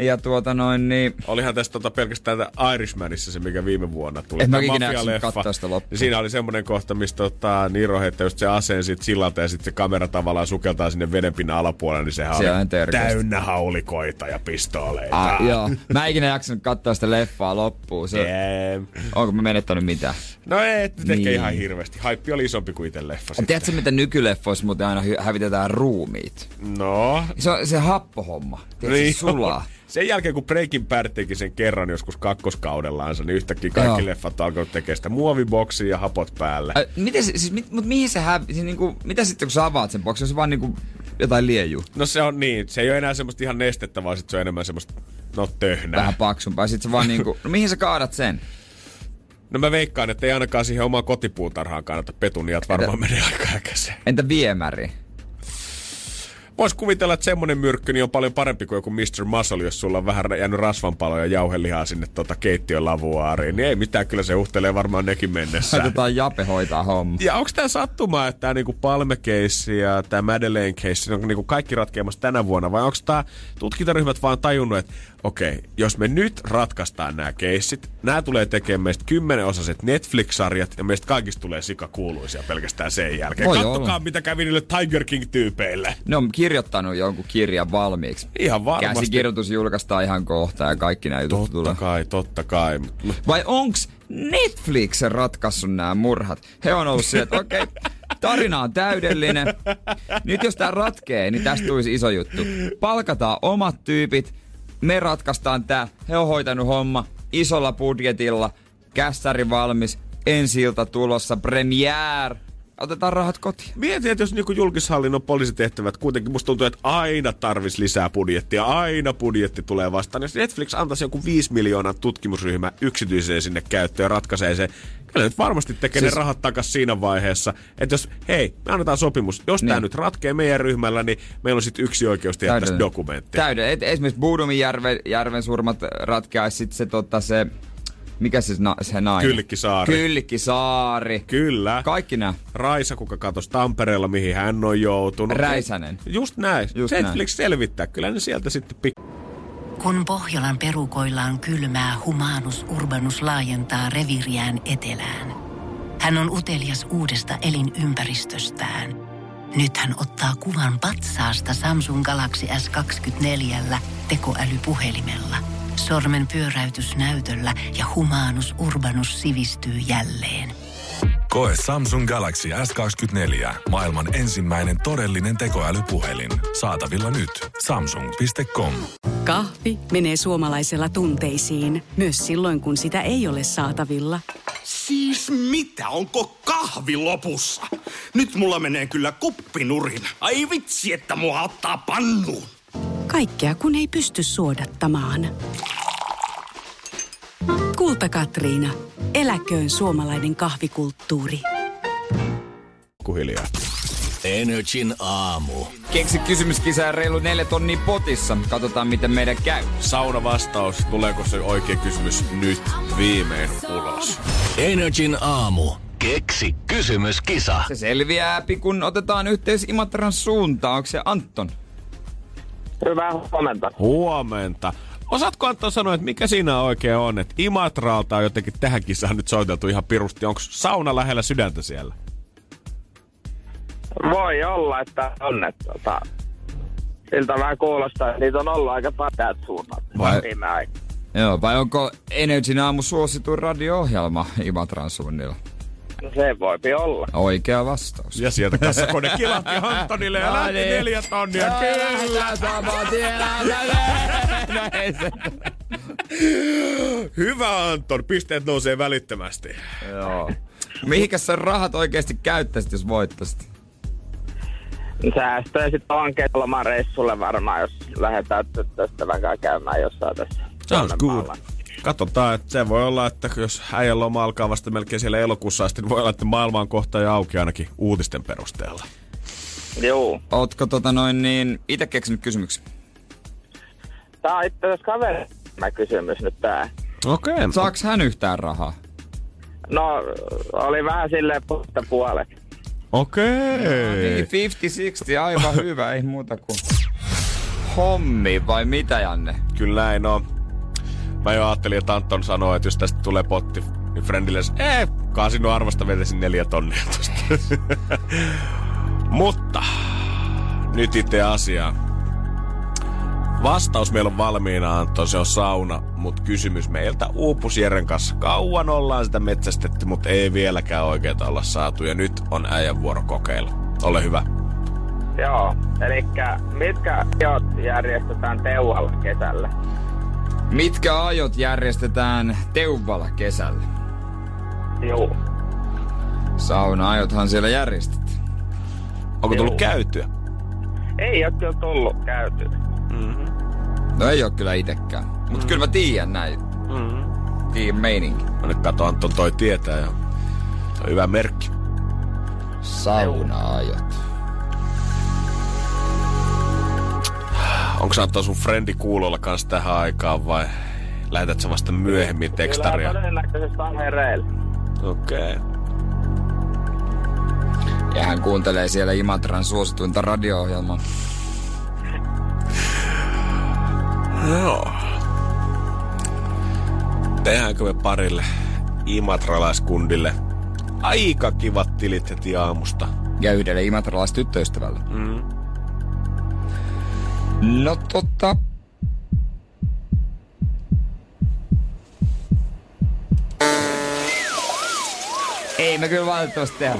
Ja tuota noin niin... Olihan tässä tota pelkästään Irishmanissa se, mikä viime vuonna tuli. En mä ikinä katsoa sitä loppuun. Niin siinä oli semmoinen kohta, mistä tota, Niro heittää just se aseen sit sillalta ja sitten se kamera tavallaan sukeltaa sinne vedenpinnan alapuolelle, niin sehän Siellä oli täynnä haulikoita ja pistooleita. Ah, joo. Mä ikinä jaksanut katsoa sitä leffaa loppuun. Se, Yeah. Onko mä menettänyt mitään? No ei, nyt Niin. ehkä ihan hirveästi. Haippi oli isompi kuin itse leffa. sitten. Tiedätkö, mitä nykyleffoissa muuten aina hävitetään ruumiit? No, Se on se happohomma. Tiedätkö, Niin se sulaa. Sen jälkeen, kun Breaking Bad teki sen kerran joskus kakkoskaudellaansa, niin yhtäkkiä kaikki Joo. leffat alkoivat tekemään sitä muoviboksia ja hapot päälle. Ä, miten se, siis, mit, mut mihin se hävi, siis niinku, mitä sitten kun sä avaat sen boksin, se vaan niinku jotain liejuu? No se on niin, se ei ole enää semmoista ihan nestettä, vaan sit se on enemmän semmoista, no töhnää. Vähän paksumpaa. Sitten se vaan niinku, no mihin sä kaadat sen? No mä veikkaan, että ei ainakaan siihen omaan kotipuutarhaan kannata petuniat varmaan menee aika äkäiseen. Entä viemäri? Vois kuvitella, että semmonen myrkky niin on paljon parempi kuin joku Mr. Muscle, jos sulla on vähän jäänyt rasvanpaloja ja jauhelihaa sinne tota keittiön lavuaariin. Niin ei mitään, kyllä se uhtelee varmaan nekin mennessä. Laitetaan Jape hoitaa homma. Ja onko tämä sattumaa, että tämä niinku Palme-keissi ja tämä Madeleine-keissi on niinku kaikki ratkeamassa tänä vuonna, vai onko tämä tutkintaryhmät vaan tajunnut, että okei, jos me nyt ratkaistaan nämä keissit, nämä tulee tekemään meistä kymmenenosaiset Netflix-sarjat ja meistä kaikista tulee sikakuuluisia pelkästään sen jälkeen. Voi Kattokaa, olla. mitä kävi niille Tiger King-tyypeille. Ne on kirjoittanut jonkun kirjan valmiiksi. Ihan varmasti. Käsikirjoitus julkaistaan ihan kohta ja kaikki nämä jutut Totta tulee. kai, totta kai. Vai onks Netflix ratkaissut nämä murhat? He on ollut sieltä, okei, okay, tarina on täydellinen. Nyt jos tää ratkee, niin tästä tulisi iso juttu. Palkataan omat tyypit, me ratkaistaan tää. He on hoitanut homma isolla budjetilla, kässäri valmis, ensi ilta tulossa, premiere. Otetaan rahat kotiin. Mietin, että jos niinku julkishallinnon poliisitehtävät, kuitenkin musta tuntuu, että aina tarvis lisää budjettia, aina budjetti tulee vastaan. Jos Netflix antaisi joku 5 miljoonan tutkimusryhmä yksityiseen sinne käyttöön ja ratkaisee se, kyllä nyt varmasti tekee siis... Ne rahat takas siinä vaiheessa. Että jos, hei, me annetaan sopimus, jos niin. tämä nyt ratkee meidän ryhmällä, niin meillä on sitten yksi oikeus tehdä tästä dokumentti. Täyden. Et, esimerkiksi Budumin järven, järven surmat ratkeaisi sitten se, tota, se, mikä se, na, se nainen? Kyllikkisaari. Kyllikkisaari. Kyllä. Kaikki nämä. Raisa, kuka katosi Tampereella, mihin hän on joutunut. Räisänen. Just näin. Just Netflix selvittää. Kyllä ne sieltä sitten pik- Kun Pohjolan perukoillaan kylmää, humanus urbanus laajentaa reviriään etelään. Hän on utelias uudesta elinympäristöstään. Nyt hän ottaa kuvan patsaasta Samsung Galaxy S24 tekoälypuhelimella. Sormen pyöräytys näytöllä ja humanus urbanus sivistyy jälleen. Koe Samsung Galaxy S24. Maailman ensimmäinen todellinen tekoälypuhelin. Saatavilla nyt. Samsung.com. Kahvi menee suomalaisella tunteisiin, myös silloin kun sitä ei ole saatavilla. Siis mitä? Onko kahvi lopussa? Nyt mulla menee kyllä kuppinurin. Ai vitsi, että mua ottaa pannuun. Kaikkea kun ei pysty suodattamaan. Kulta Katriina. Eläköön suomalainen kahvikulttuuri. hiljaa. Energin aamu. Keksi kysymyskisa ja reilu neljä tonnia potissa. Katsotaan miten meidän käy. Sauna vastaus, tuleeko se oikea kysymys nyt viimein ulos? Energin aamu. Keksi kysymyskisa. Se selviää, kun otetaan yhteys Imatran suuntaan. Onko se Anton? Hyvää huomenta. Huomenta. Osaatko Anton sanoa, että mikä siinä oikein on? Että Imatralta on jotenkin tähän kisaan nyt soiteltu ihan pirusti. Onko sauna lähellä sydäntä siellä? Voi olla, että on. Että, tota, siltä vähän kuulostaa, että niitä on ollut aika paljon suunnat Vai- viime aikoina. Joo, vai onko Energyn aamu suosituin radio-ohjelma Imatran suunnilla? No se voipi olla. Oikea vastaus. Ja sieltä kassakone kilahti Antonille ja lähti neljä tonnia. Kyllä! No ei se. Hyvä Anton, pisteet nousee välittömästi. Joo. Mihinkäs sä rahat oikeasti käyttäisit, jos voittaisit? Säästöä sitten on lomareissulle varmaan, jos lähdetään tästä vähän käymään jossain tässä. Sounds good. Suomenmaalla. Katsotaan, että se voi olla, että jos äijän loma alkaa vasta melkein siellä elokuussa asti, niin voi olla, että maailma on kohta jo auki ainakin uutisten perusteella. Juu. Ootko tota noin niin itse keksinyt kysymyksen? Tää on itse asiassa kaverin kysymys nyt tää. Okei. Okay. Saaks hän yhtään rahaa? No, oli vähän silleen puolesta puolet. Okei. Niin, 50-60, aivan hyvä, ei muuta kuin. hommi vai mitä Janne? Kyllä näin on. Mä jo ajattelin, että Anton sanoo, että jos tästä tulee potti, niin Friendille eh, kasino arvosta vetäisin neljä tonnia tosta. Mutta nyt itse asiaan. Vastaus meillä on valmiina, Anton, se on sauna, mutta kysymys meiltä uupus Jeren kanssa. Kauan ollaan sitä metsästetty, mutta ei vieläkään oikeeta olla saatu ja nyt on äijän vuoro kokeilla. Ole hyvä. Joo, eli mitkä ajot järjestetään Teualla kesällä? Mitkä ajot järjestetään Teuvalla kesällä? Joo. Sauna-ajothan siellä järjestetään. Onko tullut käytyä? Ei ole kyllä tullut käytyä. Mm-hmm. No ei oo kyllä itekään. Mut mm-hmm. kyllä mä tiedän näin. Mm-hmm. Tiedän meininki. No nyt kato Anton toi tietää ja se on hyvä merkki. Sauna-ajot. Onko sä sun frendi kuulolla kanssa tähän aikaan vai lähetät sä vasta myöhemmin tekstaria? Kyllä todennäköisesti on hereillä. Okei. Okay. Ja hän kuuntelee siellä Imatran suosituinta radio-ohjelmaa. Joo. Tehdäänkö me parille imatralaiskundille aika kivat tilit heti aamusta? Ja yhdelle imatralaistyttöystävälle. Mm. No totta. Ei me kyllä valitettavasti tehdä.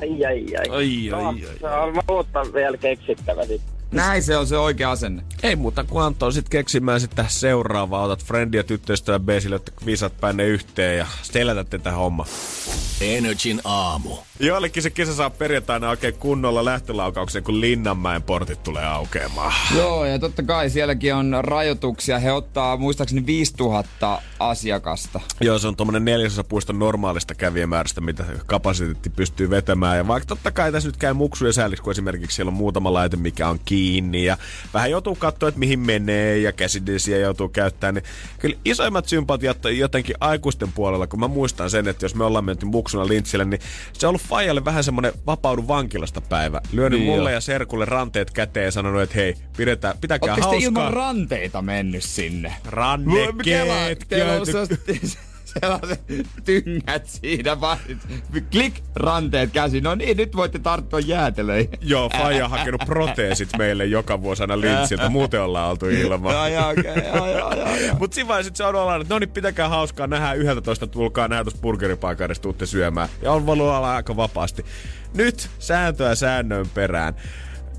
Ai, ai, ai. ai, no, ai, ai. Se on uutta vielä keksittävä sitten. Näin se on se oikea asenne. Ei muuta kuin Anton sit keksimään sitten seuraavaa. Otat friendia tyttöystävä B sille, että viisat päin yhteen ja selätätte tätä homma. Energin aamu. Joillekin se kesä saa perjantaina oikein kunnolla lähtölaukauksen, kun Linnanmäen portit tulee aukeamaan. Joo, ja totta kai sielläkin on rajoituksia. He ottaa muistaakseni 5000 asiakasta. Joo, se on tuommoinen neljäsosa puiston normaalista kävijämäärästä, mitä kapasiteetti pystyy vetämään. Ja vaikka totta kai tässä nyt käy muksuja sääliksi, kun esimerkiksi siellä on muutama laite, mikä on kiinni. Ja vähän joutuu katsoa, että mihin menee ja käsidesiä joutuu käyttämään. Niin kyllä isoimmat sympatiat jotenkin aikuisten puolella, kun mä muistan sen, että jos me ollaan menty muksuna lintsille, niin se on ollut Fajalle vähän semmonen vapaudu vankilasta päivä. Lyönyt niin mulle jo. ja Serkulle ranteet käteen ja sanonut, että hei, pidetään, pitäkää Ootte hauskaa. ilman ranteita mennyt sinne? Rannekeet. Sellaiset tyngät siinä vaan. Klik, ranteet käsin. No niin, nyt voitte tarttua jäätelöihin. Joo, Faija on hakenut proteesit meille joka vuosi aina linssiltä. Muuten ollaan oltu ilman. Joo, joo, okei. Joo, joo, joo. Mut siinä vaiheessa se on olla, että no niin, pitäkää hauskaa, nähdään 11, tulkaa nähdä tuossa burgeripaikan edes tuutte syömään. Ja on olla aika vapaasti. Nyt sääntöä säännön perään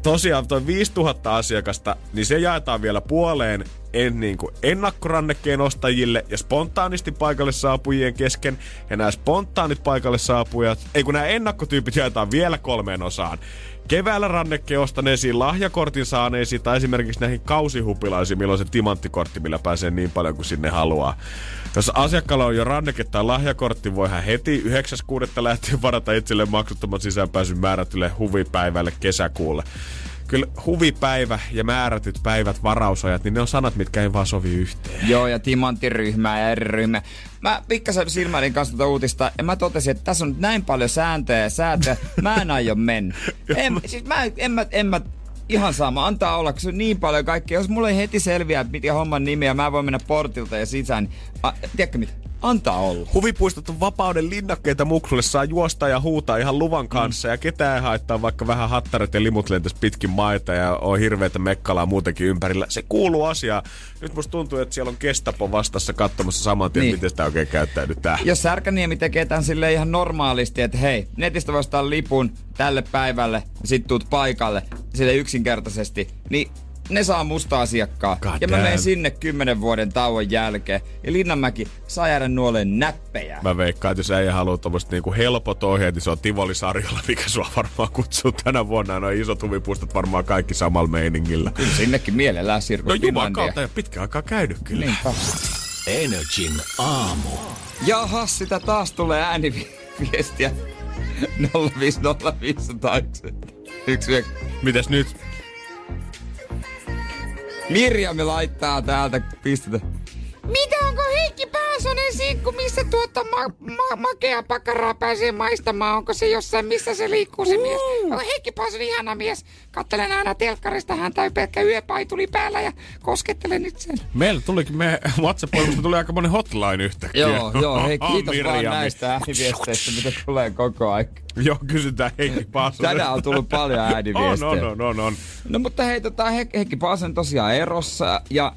tosiaan toi 5000 asiakasta, niin se jaetaan vielä puoleen en niin kuin ennakkorannekkeen ostajille ja spontaanisti paikalle saapujien kesken. Ja nämä spontaanit paikalle saapujat, ei kun nämä ennakkotyypit jaetaan vielä kolmeen osaan. Keväällä rannekkeen ostaneisiin, lahjakortin saaneisiin tai esimerkiksi näihin kausihupilaisiin, milloin se timanttikortti, millä pääsee niin paljon kuin sinne haluaa. Jos asiakkaalla on jo ranneke tai lahjakortti, voi hän heti 9.6. lähtien varata itselleen maksuttoman sisäänpääsyn määrätylle huvipäivälle kesäkuulle kyllä huvipäivä ja määrätyt päivät, varausajat, niin ne on sanat, mitkä ei vaan sovi yhteen. Joo, ja timanttiryhmää ja eri ryhmää. Mä pikkasen silmäilin kanssa tätä uutista ja mä totesin, että tässä on näin paljon sääntöjä ja sääntöjä. Mä en aio mennä. en, siis mä, en, mä, en mä ihan sama, antaa olla, kun se on niin paljon kaikkea. Jos mulle ei heti selviä, että mikä homman nimi ja mä voin mennä portilta ja sisään, niin, a, tiedätkö mitä? Antaa olla. Huvipuistot on vapauden linnakkeita muksulle, saa juosta ja huutaa ihan luvan kanssa. Mm. Ja ketään haittaa vaikka vähän hattarit ja limut lentäisi pitkin maita ja on hirveitä mekkalaa muutenkin ympärillä. Se kuuluu asiaan. Nyt musta tuntuu, että siellä on Kestapo vastassa katsomassa saman tien, niin. miten sitä oikein käyttäydytään. Jos Särkäniemi tekee tämän sille ihan normaalisti, että hei, netistä vastaan lipun tälle päivälle, sit tuut paikalle, sille yksinkertaisesti, niin ne saa musta asiakkaa. God ja mä menen sinne kymmenen vuoden tauon jälkeen. Ja Linnanmäki saa jäädä nuoleen näppejä. Mä veikkaan, että jos ei halua tommoset niinku helpot ohjeet, niin se on Tivoli Sarjolla, mikä sua varmaan kutsuu tänä vuonna. Noin isot huvipuistot varmaan kaikki samalla meiningillä. Kyllä sinnekin mielellään Sirkus No Juman kautta ja pitkä aikaa käynyt kyllä. Niinpä. Energin aamu. Jaha, sitä taas tulee ääniviestiä. 05050 taakse. Yksi Mitäs nyt? Mirjami laittaa täältä pistetä. Mitä onko Heikki Paasonen sinkku, missä tuota ma- ma- makea pakaraa pääsee maistamaan? Onko se jossain, missä se liikkuu se mies? Oh, Heikki Paason ihana mies. Kattelen aina telkkarista, hän tai pelkkä yöpaituli päällä ja koskettelen itseäni. Meillä tulikin, me whatsapp tuli aika monen hotline yhtäkkiä. Joo, joo, hei kiitos vaan Mirjami. näistä ääniviesteistä, mitä tulee koko ajan. Joo, kysytään Heikki Paasonen. Tänään on tullut paljon ääniviestejä. On, on, on, on, on. No mutta hei, tota, He- Heikki Paasen tosiaan erossa ja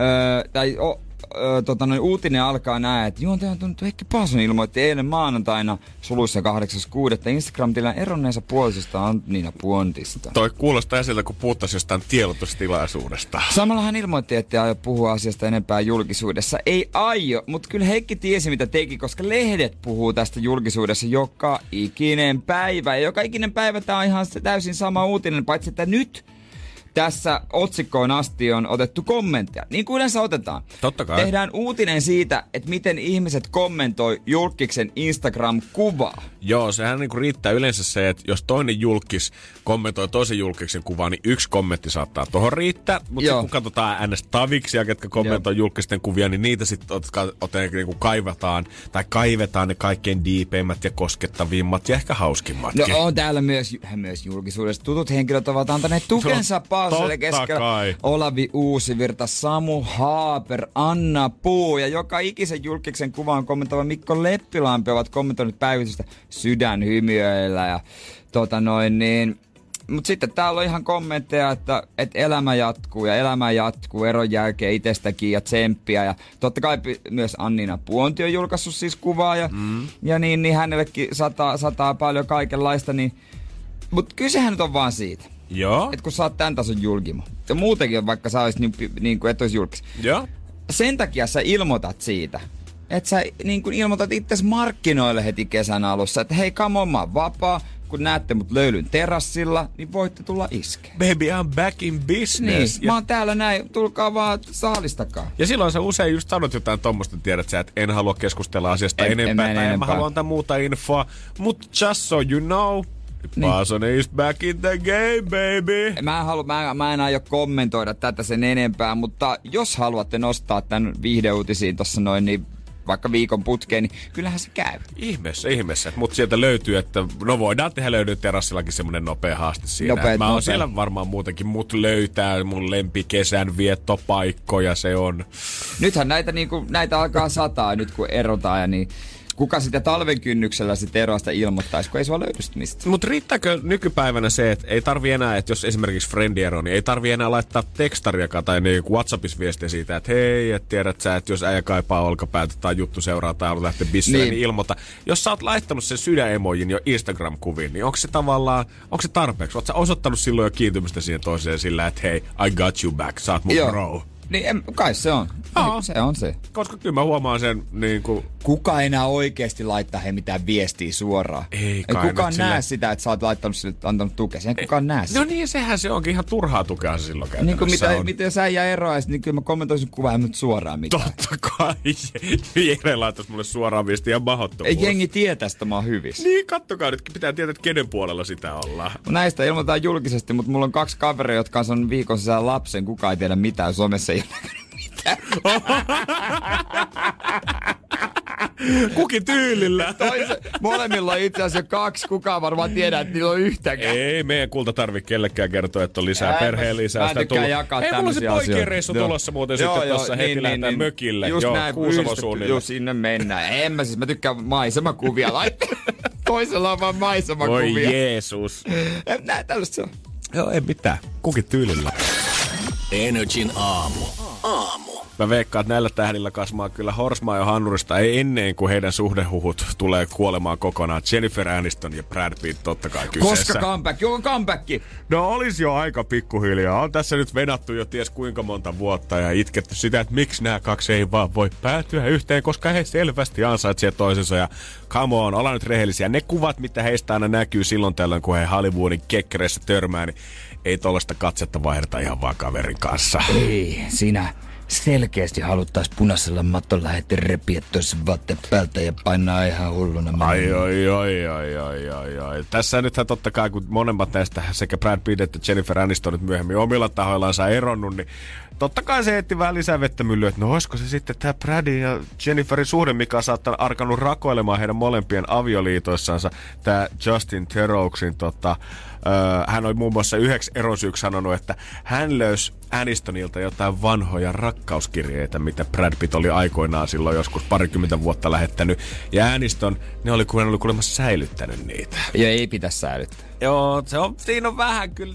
öö, tai, o, öö, tota, noin uutinen alkaa näin, että juontaja on tunnettu Heikki Paason ilmoitti eilen maanantaina suluissa 8.6. Instagram-tilän eronneensa puolisesta Anniina Puontista. Toi kuulostaa siltä, kun puhuttaisiin jostain tiedotustilaisuudesta. Samalla hän ilmoitti, että aio puhua asiasta enempää julkisuudessa. Ei aio, mutta kyllä Heikki tiesi mitä teki, koska lehdet puhuu tästä julkisuudessa joka ikinen päivä. Ja joka ikinen päivä tämä on ihan täysin sama uutinen, paitsi että nyt tässä otsikkoon asti on otettu kommentteja. Niin kuin yleensä otetaan. Totta kai. Tehdään uutinen siitä, että miten ihmiset kommentoi julkiksen Instagram-kuvaa. Joo, sehän niinku riittää yleensä se, että jos toinen julkis kommentoi toisen julkiksen kuvaa, niin yksi kommentti saattaa tuohon riittää. Mutta kun katsotaan ns. taviksia, ketkä kommentoi julkisten kuvia, niin niitä sitten niinku kaivataan tai kaivetaan ne kaikkein diipeimmät ja koskettavimmat ja ehkä hauskimmatkin. No on täällä myös, myös julkisuudessa tutut henkilöt ovat antaneet tukensa Paaselle totta keskellä. kai. Olavi Uusivirta, Samu Haaper, Anna Puu ja joka ikisen julkiksen kuvan kommentoiva Mikko Leppilampi ovat kommentoineet päivitystä sydänhymiöillä ja tota noin niin. Mutta sitten täällä on ihan kommentteja, että, että elämä jatkuu ja elämä jatkuu eron jälkeen itsestäkin ja tsemppiä. Ja totta kai myös Anniina Puonti on julkaissut siis kuvaa ja, mm. ja niin, niin hänellekin sataa, sataa paljon kaikenlaista. Niin, mutta kysehän nyt on vaan siitä, Joo. että kun sä oot tämän tason julkimo, ja muutenkin vaikka sä olisit niin, niin kuin et olisi julkis, Joo. sen takia sä ilmoitat siitä, että sä niin kuin ilmoitat itse markkinoille heti kesän alussa, että hei, come on, mä oon vapaa, kun näette mut löylyn terassilla, niin voitte tulla iskeen. Baby, I'm back in Niin, business. mä Ja, oon täällä näin, tulkaa vaan saalistakaa. ja silloin sä usein just sanot jotain tommosta, tiedät sä, että en halua keskustella asiasta En- en enempää, mene tai en mä enempää. halua antaa muuta infoa, mutta just so you know, Niin. Is back in the game, baby. Mä en, halua, mä, mä en aio kommentoida tätä sen enempää, mutta jos haluatte nostaa tämän viihdeuutisiin tossa noin, niin vaikka viikon putkeen, niin kyllähän se käy. Ihmeessä, ihmeessä. Mutta sieltä löytyy, että no voidaan tehdä löydy terassillakin semmonen nopea haaste siinä. Nopea, Mä oon siellä varmaan muutenkin, mut löytää mun lempikesän viettopaikkoja, se on. Nythän näitä, niinku, näitä alkaa sataa nyt kun erotaan ja niin kuka sitä talven kynnyksellä sitten eroasta ilmoittaisi, kun ei sua löydy sit mistä. Mutta riittääkö nykypäivänä se, että ei tarvi enää, että jos esimerkiksi friendi ero, niin ei tarvi enää laittaa tekstariakaan tai niin WhatsAppissa viestiä siitä, että hei, että tiedät sä, että jos äijä kaipaa olkapäätä tai juttu seuraa tai haluaa lähteä bisseille, niin. Niin. niin ilmoita. Jos sä oot laittanut sen sydänemojin jo Instagram-kuviin, niin onko se tavallaan, onko se tarpeeksi? Oot sä osoittanut silloin jo kiintymystä siihen toiseen sillä, että hei, I got you back, sä oot mun Joo. bro. Niin en, kai se on. Joo. Se on se. Koska kyllä mä huomaan sen niin kuin, Kuka ei enää oikeasti laittaa he mitään viestiä suoraan. Ei ei kai kukaan nyt näe sillä- sitä, että sä oot laittanut sille, antanut tukea. Ei kukaan näe sitä. No niin, sehän se onkin ihan turhaa tukea se silloin Niin kuin käytännössä mitä, on. mitä jos äijä eroaisi, niin kyllä mä kommentoisin kuvaa nyt suoraan mitään. Totta kai. Jere laittaisi mulle suoraan viestiä ja mahdottomuus. Ei jengi tiedä tästä, mä oon hyvissä. Niin, kattokaa nyt. Pitää tietää, että kenen puolella sitä ollaan. Näistä ilmoitetaan julkisesti, mutta mulla on kaksi kaveria, jotka on saanut viikon sisällä lapsen. Kukaan ei tiedä mitään. Somessa ei mitään. Kukin tyylillä. Toise, molemmilla on itse asiassa kaksi. Kukaan varmaan tiedä, että niillä on yhtäkään. Ei meidän kulta tarvi kellekään kertoa, että on lisää Ää, perheen lisää. mä sitä jakaa Ei, mulla on se poikien reissu tulossa muuten Joo, sitten joo, tuossa niin, heti niin, lähdetään niin. mökille. Just Joo, näin, Kuusamon just- suunnille. Just sinne mennään. En mä siis, mä tykkään maisemakuvia laittaa. Toisella on vaan Voi maisemakuvia. Jeesus. Näin tällaista se on. Joo, ei mitään. Kukin tyylillä. Energin aamu. Aamu. Mä veikkaan, että näillä tähdillä kasvaa kyllä Horsmaa ja Hannurista ei ennen kuin heidän suhdehuhut tulee kuolemaan kokonaan. Jennifer Aniston ja Brad Pitt totta kai kyseessä. Koska comeback? Onko comeback? No olisi jo aika pikkuhiljaa. On tässä nyt venattu jo ties kuinka monta vuotta ja itketty sitä, että miksi nämä kaksi ei vaan voi päätyä yhteen, koska he selvästi ansaitsevat toisensa. Ja come on, ollaan nyt rehellisiä. Ne kuvat, mitä heistä aina näkyy silloin tällöin, kun he Hollywoodin kekkereissä törmää, niin ei tollaista katsetta vaihdeta ihan vaan kaverin kanssa. Ei, siinä selkeästi haluttais punaisella matolla heti repiä tuossa vaatteet päältä ja painaa ihan hulluna. Ai, ai, ai, ai, ai, ai, ai. Tässä nythän totta kai, kun monemmat näistä sekä Brad Pitt että Jennifer Aniston nyt myöhemmin omilla tahoillaan saa eronnut, niin totta kai se heitti vähän lisää vettä myllyä, että no olisiko se sitten tämä Bradin ja Jenniferin suhde, mikä on saattanut arkanut rakoilemaan heidän molempien avioliitoissansa, tämä Justin Therouksin tota, hän oli muun muassa yhdeksi erosyyksi sanonut, että hän löysi Anistonilta jotain vanhoja rakkauskirjeitä, mitä Brad Pitt oli aikoinaan silloin joskus parikymmentä vuotta lähettänyt. Ja Aniston, ne oli, kun oli kuulemma säilyttänyt niitä. Ja ei pitäisi säilyttää. Joo, se on, siinä on vähän kyllä.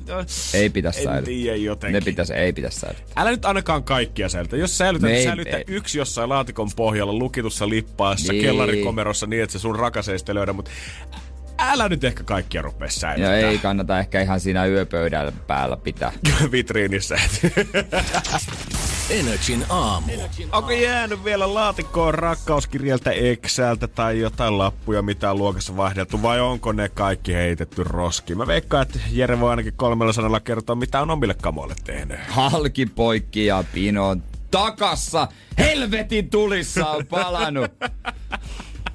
Ei pitäisi en säilyttää. tiedä jotenkin. Ne pitäisi, ei pitäisi säilyttää. Älä nyt ainakaan kaikkia säilytä. Jos säilytät, niin säilytä ei. yksi jossain laatikon pohjalla lukitussa lippaassa Niin. kellarikomerossa niin, että se sun rakas ei sitten löydä, mutta älä nyt ehkä kaikkia rupea Ja säilyttää. ei kannata ehkä ihan siinä yöpöydän päällä pitää. Vitriinissä. Energin aamu. Onko jäänyt vielä laatikkoon rakkauskirjeltä Exältä tai jotain lappuja, mitä on luokassa vaihdeltu, vai onko ne kaikki heitetty roskiin? Mä veikkaan, että Jere voi ainakin kolmella sanalla kertoa, mitä on omille kamoille tehnyt. Halki poikki ja pino takassa. Helvetin tulissa on palannut.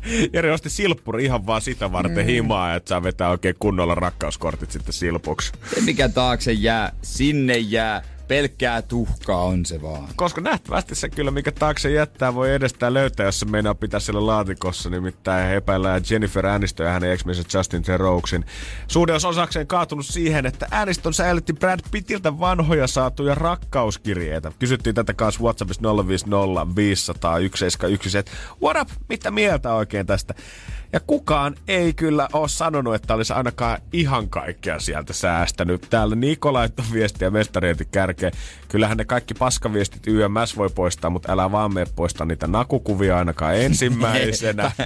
Jere osti silppuri ihan vaan sitä varten mm. himaa, että saa vetää oikein kunnolla rakkauskortit sitten silpuksi. Se mikä taakse jää, sinne jää. Pelkkää tuhkaa on se vaan. Koska nähtävästi se kyllä, mikä taakse jättää, voi edestään löytää, jos se meinaa pitää siellä laatikossa. Nimittäin epäillään Jennifer Aniston ja hänen ex Justin Therouksin. Suhde on osakseen kaatunut siihen, että Aniston säilytti Brad Pittiltä vanhoja saatuja rakkauskirjeitä. Kysyttiin tätä kanssa WhatsAppissa 050 500 171, että what up, mitä mieltä oikein tästä? Ja kukaan ei kyllä ole sanonut, että olisi ainakaan ihan kaikkea sieltä säästänyt. Täällä Niko laittoi viestiä mestarietin kärkeen. Kyllähän ne kaikki paskaviestit YMS voi poistaa, mutta älä vaan mene poistaa niitä nakukuvia ainakaan ensimmäisenä.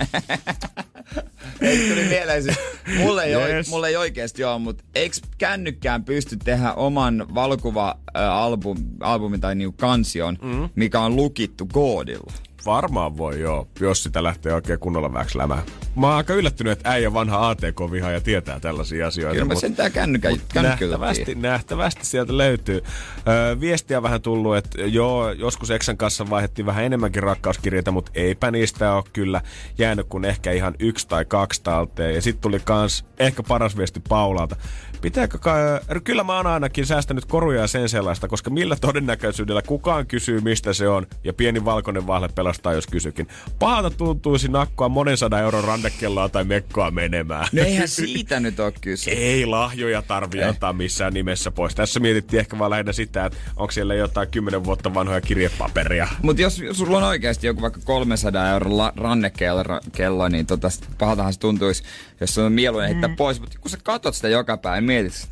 Ei tuli mieleen siis, mulle ei, Yes. mulle ei oikeesti ole, mutta eikö kännykkään pysty tehdä oman valokuva-album, albumin tai niinku kansion, mm. mikä on lukittu koodilla? Varmaan voi joo, jos sitä lähtee oikein kunnolla väksylämään. Mä oon aika yllättynyt, että äijä vanha ATK-viha ja tietää tällaisia asioita. Kyllä mä sentään kännykkä Nähtävästi, nähtävästi sieltä löytyy. Öö, viestiä vähän tullut, että joo, joskus Exan kanssa vaihdettiin vähän enemmänkin rakkauskirjeitä, mutta eipä niistä ole kyllä jäänyt kuin ehkä ihan yksi tai kaksi talteen. Ja sitten tuli kans ehkä paras viesti Paulalta. Pitääkö, ka- kyllä mä oon ainakin säästänyt koruja ja sen sellaista, koska millä todennäköisyydellä kukaan kysyy, mistä se on, ja pieni valkoinen vahle pelastaa, jos kysykin. Pahalta tuntuisi nakkoa monen sadan euron rannekelloa tai mekkoa menemään. No eihän siitä nyt ole kyse. Ei lahjoja tarvi Ei. antaa missään nimessä pois. Tässä mietittiin ehkä vaan lähinnä sitä, että onko siellä jotain 10 vuotta vanhoja kirjepaperia. Mutta jos sulla on oikeasti joku vaikka 300 euron la- rannekello, kello, niin tota, pahaltahan se tuntuisi, jos se on mieluinen heittää Mm. pois. Mutta kun sä katot sitä joka päivä, mietit,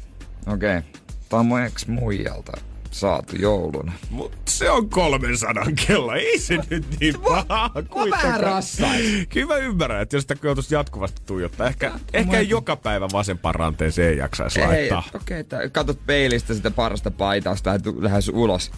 okei, okay, tää on mun ex muijalta saatu jouluna. Mut se on 300 kello, ei se nyt niin paha kuitenkaan. rassais. Kyllä mä ymmärrän, että jos sitä joutuisi jatkuvasti tuijottaa. Ehkä, ehkä ei joka päivä vasempaan ranteeseen ei jaksaisi Ei, laittaa. okei, okay, katot peilistä sitä parasta paitausta ja tu- lähes ulos.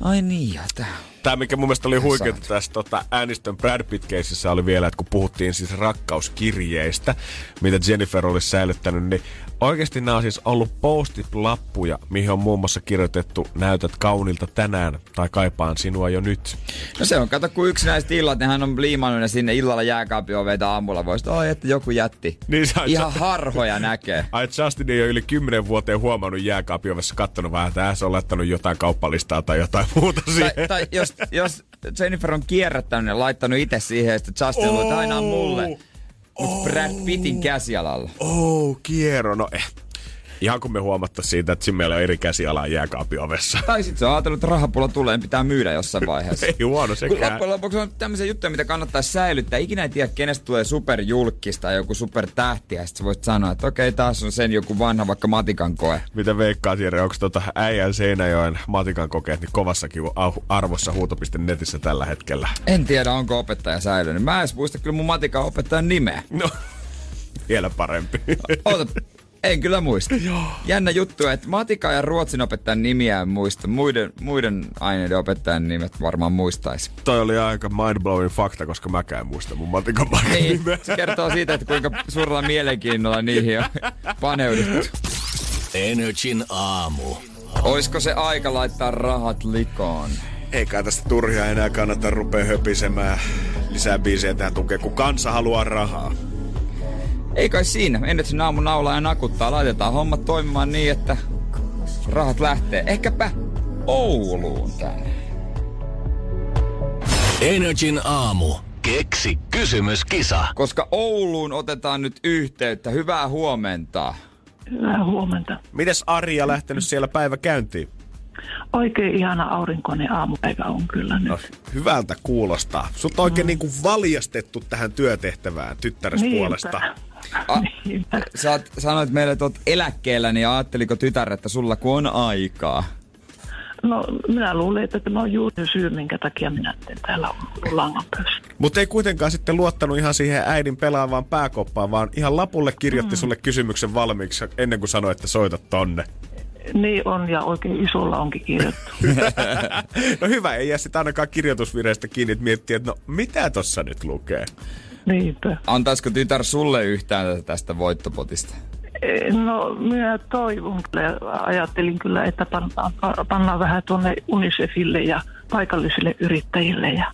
Ai niin, ja tää. Tämä, mikä mun mielestä oli huikeaa Saat. tässä tota, Aniston Brad Pitt oli vielä, että kun puhuttiin siis rakkauskirjeistä, mitä Jennifer olisi säilyttänyt, niin oikeasti nämä on siis ollut postit-lappuja, mihin on muun muassa kirjoitettu näytät kaunilta tänään tai kaipaan sinua jo nyt. No se on, kato kun yksinäiset illat, niin hän on liimannut ne sinne illalla jääkaapin oveita aamulla. Voisi, oi, että joku jätti. Niin sä- Ihan sä- harhoja näkee. Ai Justin ei ole yli 10 vuoteen huomannut jääkaapiovessa kattonut vähän, että se on laittanut jotain kauppalistaa tai jotain muuta siihen. Tai, tai jos, jos Jennifer on kierrättänyt ja laittanut itse siihen, että Justin että aina mulle. Mut Brad Pittin käsialalla. Oh, kierro. No eh. Ihan kun me huomattaisiin siitä, että siinä meillä on eri käsialaa jääkaapiovessa. Tai sitten se on ajatellut, että rahapulla tulee, pitää myydä jossain vaiheessa. Ei huono Kun sekään. loppujen lopuksi on tämmöisiä juttuja, mitä kannattaa säilyttää. Ikinä ei tiedä, kenestä tulee superjulkis tai joku supertähti. Ja sit sä voisit sanoa, että okei, taas on sen joku vanha vaikka matikan koe. Mitä veikkaat, Jere, onko tota äijän Seinäjoen matikan kokeet niin kovassakin arvossa huuto.netissä tällä hetkellä? En tiedä, onko opettaja säilynyt. Mä en muista kyllä mun matikan opettajan nimeä. No, vielä parempi. Oota, en kyllä muista. Jännä juttu, että matikan ja ruotsin opettajan nimiä en muista. Muiden, muiden aineiden opettajan nimet varmaan muistaisi. Toi oli aika mindblowing fakta, koska mäkään en muista mun matikan paikan Niin, nimeä. se kertoo siitä, että kuinka suurella mielenkiinnolla niihin on paneuduttu. Energin aamu. Oisko se aika laittaa rahat likoon? Eikä tästä turhia enää kannata rupea höpisemään lisää biisejä tähän tukeen, kun kansa haluaa rahaa. Ei kai siinä. Energin aamu naulaa ja nakuttaa. Laitetaan hommat toimimaan niin, että rahat lähtee. Ehkäpä Ouluun tänne. Energin aamu. Keksi kysymyskisa. Koska Ouluun otetaan nyt yhteyttä. Hyvää huomenta. Hyvää huomenta. Mites Arja lähtenyt siellä päivä käyntiin? Oikein ihana aurinkoinen aamupäivä on kyllä nyt. No, hyvältä kuulostaa. Sut on oikein mm. niin kuin valjastettu tähän työtehtävään tyttäres Niinpä. puolesta. A, sä oot, sanoit meille, että oot eläkkeellä, niin ajatteliko tytär, että sulla kun on aikaa? No, minä luulen, että tämä on juuri syy, minkä takia minä teen täällä langan. Mutta ei kuitenkaan sitten luottanut ihan siihen äidin pelaavaan pääkoppaan, vaan ihan lapulle kirjoitti mm. sulle kysymyksen valmiiksi ennen kuin sanoi, että soitat tonne. Niin on, ja oikein isolla onkin kirjoittu. no hyvä, ei jää sitten ainakaan kirjoitusvireistä kiinni, että miettii, että no mitä tossa nyt lukee. Niinpä. Antaisiko tytär sulle yhtään tästä voittopotista? Eh, No, minä toivon ajattelin kyllä, että pannaan, pannaan vähän tuonne Unicefille ja paikallisille yrittäjille ja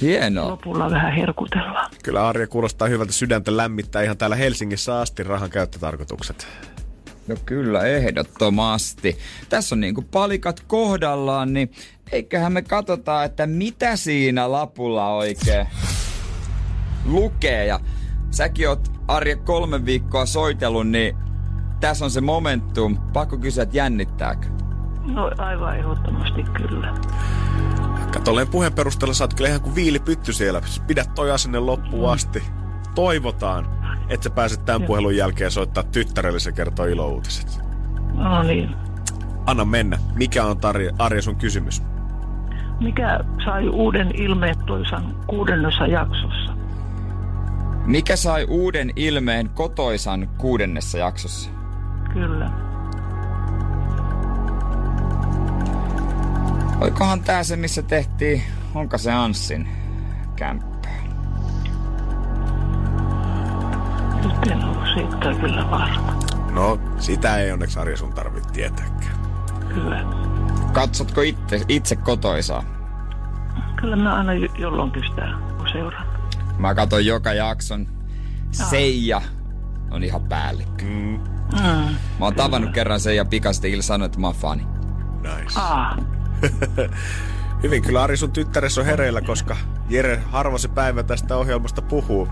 Hienoa. lopulla vähän herkutellaan. Kyllä Arja kuulostaa hyvältä sydäntä lämmittää ihan täällä Helsingissä asti rahan käyttötarkoitukset. No kyllä, ehdottomasti. Tässä on niinku palikat kohdallaan, niin eiköhän me katsota, että mitä siinä lapulla oikein lukee. Ja säkin oot Arja kolme viikkoa soitellut, niin tässä on se momentum. Pakko kysyä, että jännittääkö? No aivan ehdottomasti kyllä. Katolleen puheen perusteella sä oot kyllä ihan kuin viilipytty siellä. Pidä toi asenne loppuun asti. Toivotaan, että sä pääset tämän puhelun jälkeen soittaa tyttärelle se kertoo ilouutiset. No niin. Anna mennä. Mikä on Tarja, Arja sun kysymys? Mikä sai uuden ilmeen toisan kuudennessa jaksossa? Mikä sai uuden ilmeen kotoisan kuudennessa jaksossa? Kyllä. Oikohan tää se, missä tehtiin, onko se Anssin kämppä? Nyt en ole siitä kyllä varma. No, sitä ei onneksi Arja sun tarvitse tietääkään. Kyllä. Katsotko itse, itse kotoisaa? Kyllä mä aina jo- jolloinkin sitä seuraan. Mä katson joka jakson. Seija on ihan päällikkö. Mm, Mm. Mä oon tavannut kerran Seija pikasti illa sanoa, että mä oon fani. nice. Ah, Hyvin kyllä Ari sun tyttäres on hereillä, koska Jere harva se päivä tästä ohjelmasta puhuu.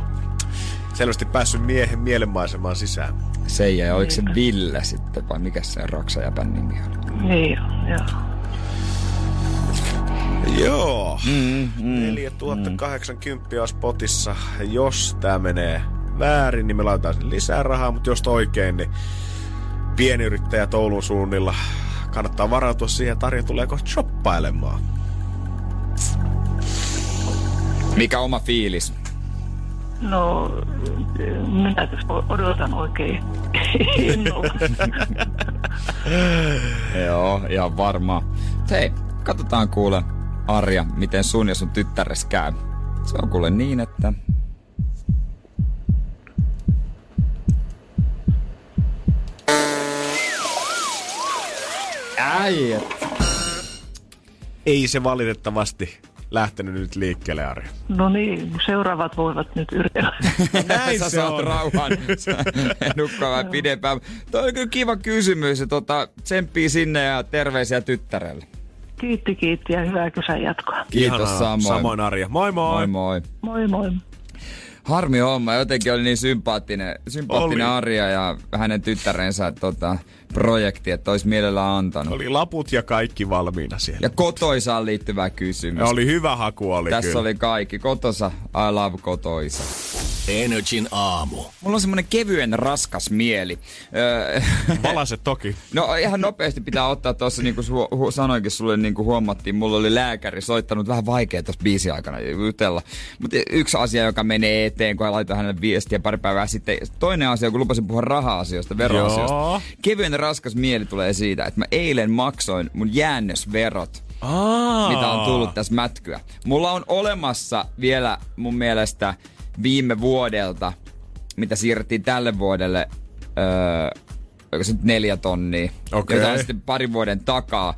Selvästi päässyt miehen mielenmaisemaan sisään. Seija ja oliko se Ville sitten vai mikä se roksajäpän nimi oli? niin on, joo. Joo. Mm, mm. 4080 on spotissa. Jos tää menee väärin, niin me laitetaan sinne lisää rahaa, mutta jos oikein, niin pienyrittäjät Oulun suunnilla kannattaa varautua siihen, että Arja tulee kohta shoppailemaan. Mikä oma fiilis? No, minä odotan oikein innolla. Joo, ihan varmaan. Hei, katsotaan kuule Arja, miten sun ja sun tyttäres käy. Se on kuule niin, että... Äi, et. Ei se valitettavasti lähtenyt nyt liikkeelle, Arja. No niin, seuraavat voivat nyt yritellä. Näin Sä se saat on. rauhan. Vähän pidempään. Toi on kyllä kiva kysymys. Ja tota, tsemppii sinne ja terveisiä tyttärelle. Kiitti, kiitti ja hyvää kesän jatkoa. Kiitos Ihanaa. samoin. Samoin Arja. Moi moi. Moi moi. Moi moi. Harmi homma, jotenkin oli niin sympaattinen, sympaattinen Oli. Arja ja hänen tyttärensä tota, projekti, että olisi mielellään antanut. Oli laput ja kaikki valmiina siellä. Ja kotoisaan liittyvä kysymys. Ja oli hyvä haku, oli Tässä kyllä. oli kaikki. Kotosa, I love kotoisa. Energin aamu. Mulla on semmonen kevyen raskas mieli. Öö, Valase toki. No ihan nopeasti pitää ottaa tuossa, niin kuin hu- hu- sanoinkin sulle, niin kuin huomattiin, mulla oli lääkäri soittanut vähän vaikea tuossa biisin aikana jutella. Mutta yksi asia, joka menee eteen, kun laitoin hänelle viestiä pari päivää sitten. Toinen asia, kun lupasin puhua raha-asioista, veroasioista. Joo. Kevyen raskas mieli tulee siitä, että mä eilen maksoin mun jäännösverot. Aa. mitä on tullut tässä mätkyä. Mulla on olemassa vielä mun mielestä viime vuodelta, mitä siirrettiin tälle vuodelle, öö, se nyt neljä tonnia, Okei. jota on sitten parin vuoden takaa,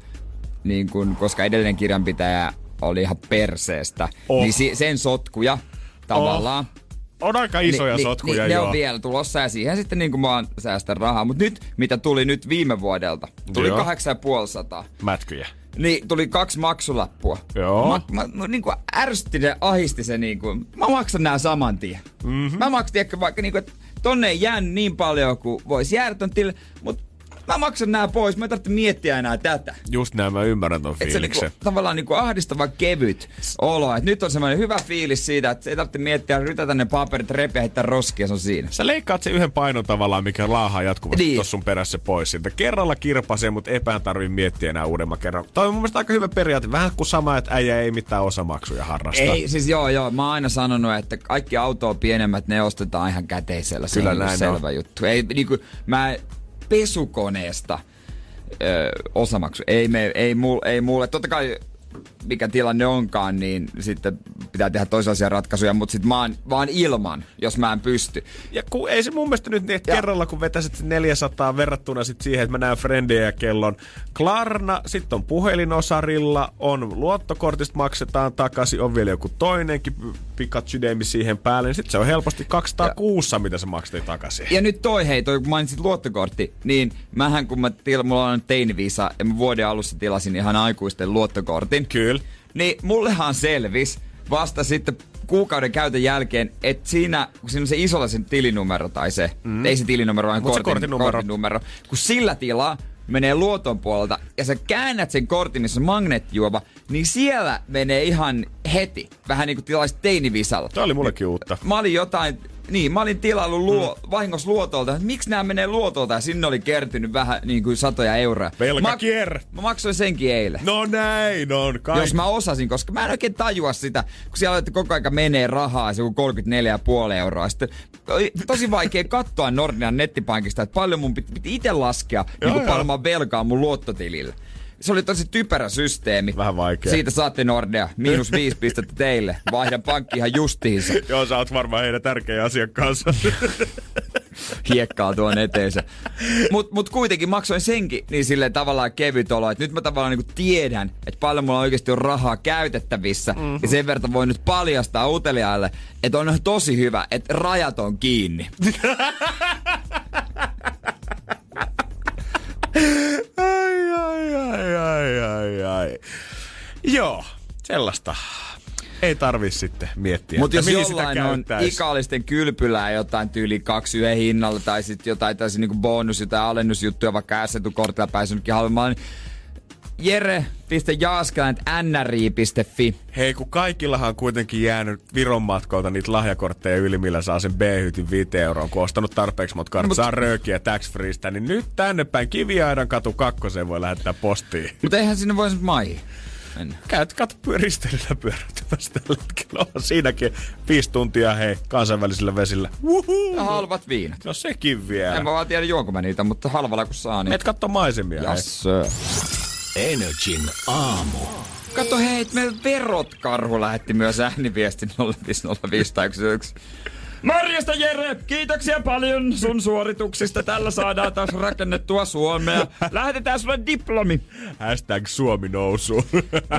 niin kun, koska edellinen kirjanpitäjä oli ihan perseestä, Oh. niin si- sen sotkuja tavallaan. On aika isoja sotkuja, niin, ne joo. on vielä tulossa ja siihen sitten niin kuin mä säästän rahaa. Mutta nyt, mitä tuli nyt viime vuodelta, tuli Joo. 8500. Mätkyjä. niin tuli kaksi maksulappua. Joo. Mä, mä, mä niin kuin ärsytti se, ahisti se niin kuin, mä maksan nämä saman tien. Mm-hmm. Mä maksin ehkä vaikka niin kuin, että tonne ei jäänyt niin paljon kuin voisi jäädä ton tille, mutta mä maksan nämä pois, mä en tarvitse miettiä enää tätä. Just näin, mä ymmärrän ton Et se fiiliksen. niinku, tavallaan niinku ahdistava kevyt olo. Et nyt on semmoinen hyvä fiilis siitä, että ei tarvitse miettiä, rytätä ne paperit, repiä, heittää roskia, se on siinä. Sä leikkaat sen yhden painon tavallaan, mikä laahaa jatkuvasti Niin. tossa sun perässä pois siltä. Kerralla kirpasee, mutta epään tarvii miettiä enää uudemman kerran. Toi on mun mielestä aika hyvä periaate. Vähän kuin sama, että äijä ei mitään osamaksuja harrasta. Ei, siis joo, joo. Mä oon aina sanonut, että kaikki autoa pienemmät, ne ostetaan ihan käteisellä. Se Kyllä on niinku näin selvä juttu. Ei, niinku, mä pesukoneesta ö, osamaksu. Ei, me, ei, mul, ei mulle. Totta kai mikä tilanne onkaan, niin sitten pitää tehdä toisenlaisia ratkaisuja, mutta sitten mä oon vaan ilman, jos mä en pysty. Ja kun ei se mun mielestä nyt niin, että Ja- kerralla kun vetäisit sen 400 verrattuna sit siihen, että mä näen frendejä ja kellon Klarna, sitten on puhelinosarilla, on luottokortista maksetaan takaisin, on vielä joku toinenkin pikatsydeemi siihen päälle, niin sitten se on helposti 200 kuussa, mitä se maksettiin takaisin. Ja nyt toi, hei, toi kun mainitsit luottokortti, niin mähän kun mä til, mulla on teinivisa ja mä vuoden alussa tilasin ihan aikuisten luottokortin. Kyllä. Niin mullehan selvis vasta sitten kuukauden käytön jälkeen, että siinä, kun siinä on se isolla sen tilinumero tai se, mm. ei se tilinumero, vaan Mut se kortin, kortinumero. kortinumero, kun sillä tilaa menee luoton puolelta ja sä käännät sen kortin, missä on magneettijuova, niin siellä menee ihan heti, vähän niin kuin tilaisit teinivisalla. Tämä oli mullekin uutta. Mä olin jotain, niin, mä olin tilaillut luo, mm. vahingossa luotolta, että miksi nämä menee luotolta ja sinne oli kertynyt vähän niin kuin satoja euroa. Velkakier. Mä, mä maksoin senkin eilen. No näin on. Kaikki. Jos mä osasin, koska mä en oikein tajua sitä, kun siellä että koko aika menee rahaa, se on 34,5 euroa. Sitten oli tosi vaikea katsoa Nordean nettipankista, että paljon mun piti, piti itse laskea, niin kuin paljon mä velkaa mun luottotilille. Se oli tosi typerä systeemi. Vähän vaikea. Siitä saatte Nordea. Miinus viisi pistettä teille. Vaihdan pankki ihan justiinsa. Joo, sä oot varmaan heidän tärkeä asiakkaansa. hiekkaa tuon eteensä. Mut, mut kuitenkin maksoin senkin niin silleen tavallaan kevyt olo, että nyt mä tavallaan niinku tiedän, että paljon mulla oikeasti on rahaa käytettävissä. Mm-hmm. Ja sen verran voin nyt paljastaa uteliaille, että on tosi hyvä, että rajat on kiinni. ai, ai, ai, ai, ai, ai. Joo, sellaista. Ei tarvi sitten miettiä, Mutta jos mihin sitä jollain on ikallisten kylpylää jotain tyyli kaksi yhden hinnalla tai sitten jotain tällaisia niinku bonus- tai alennusjuttuja, vaikka S-etukortilla päässyt nytkin halvemmalla, niin jere.jaaskelainen.nri.fi Hei, kun kaikillahan on kuitenkin jäänyt Viron matkoilta niitä lahjakortteja yli, millä saa sen B-hytin 5 euroa, kun ostanut tarpeeksi monta karttia, Mut- saa röökiä tax freestä, niin nyt tänne päin Kiviaidan katu kakkoseen voi lähettää postiin. Mutta eihän sinne voi maihin mennä. Käyt, katso pyöristelyllä pyöräyttämässä tällä hetkellä. On siinäkin viisi tuntia, hei, kansainvälisillä vesillä. Ja halvat viinat. No sekin vielä. En mä vaan tiedä juonko mä niitä, mutta halvalla kun saa, niin... Et katso maisemia. hei. Yes, Energin aamu. Kato hei, meillä verot karhu lähetti myös ääniviestin 0505 tai 1. Marjasta Jere, kiitoksia paljon sun suorituksista. Tällä saadaan taas rakennettua Suomea. Lähetetään sulle diplomi. Hashtag Suomi nousu.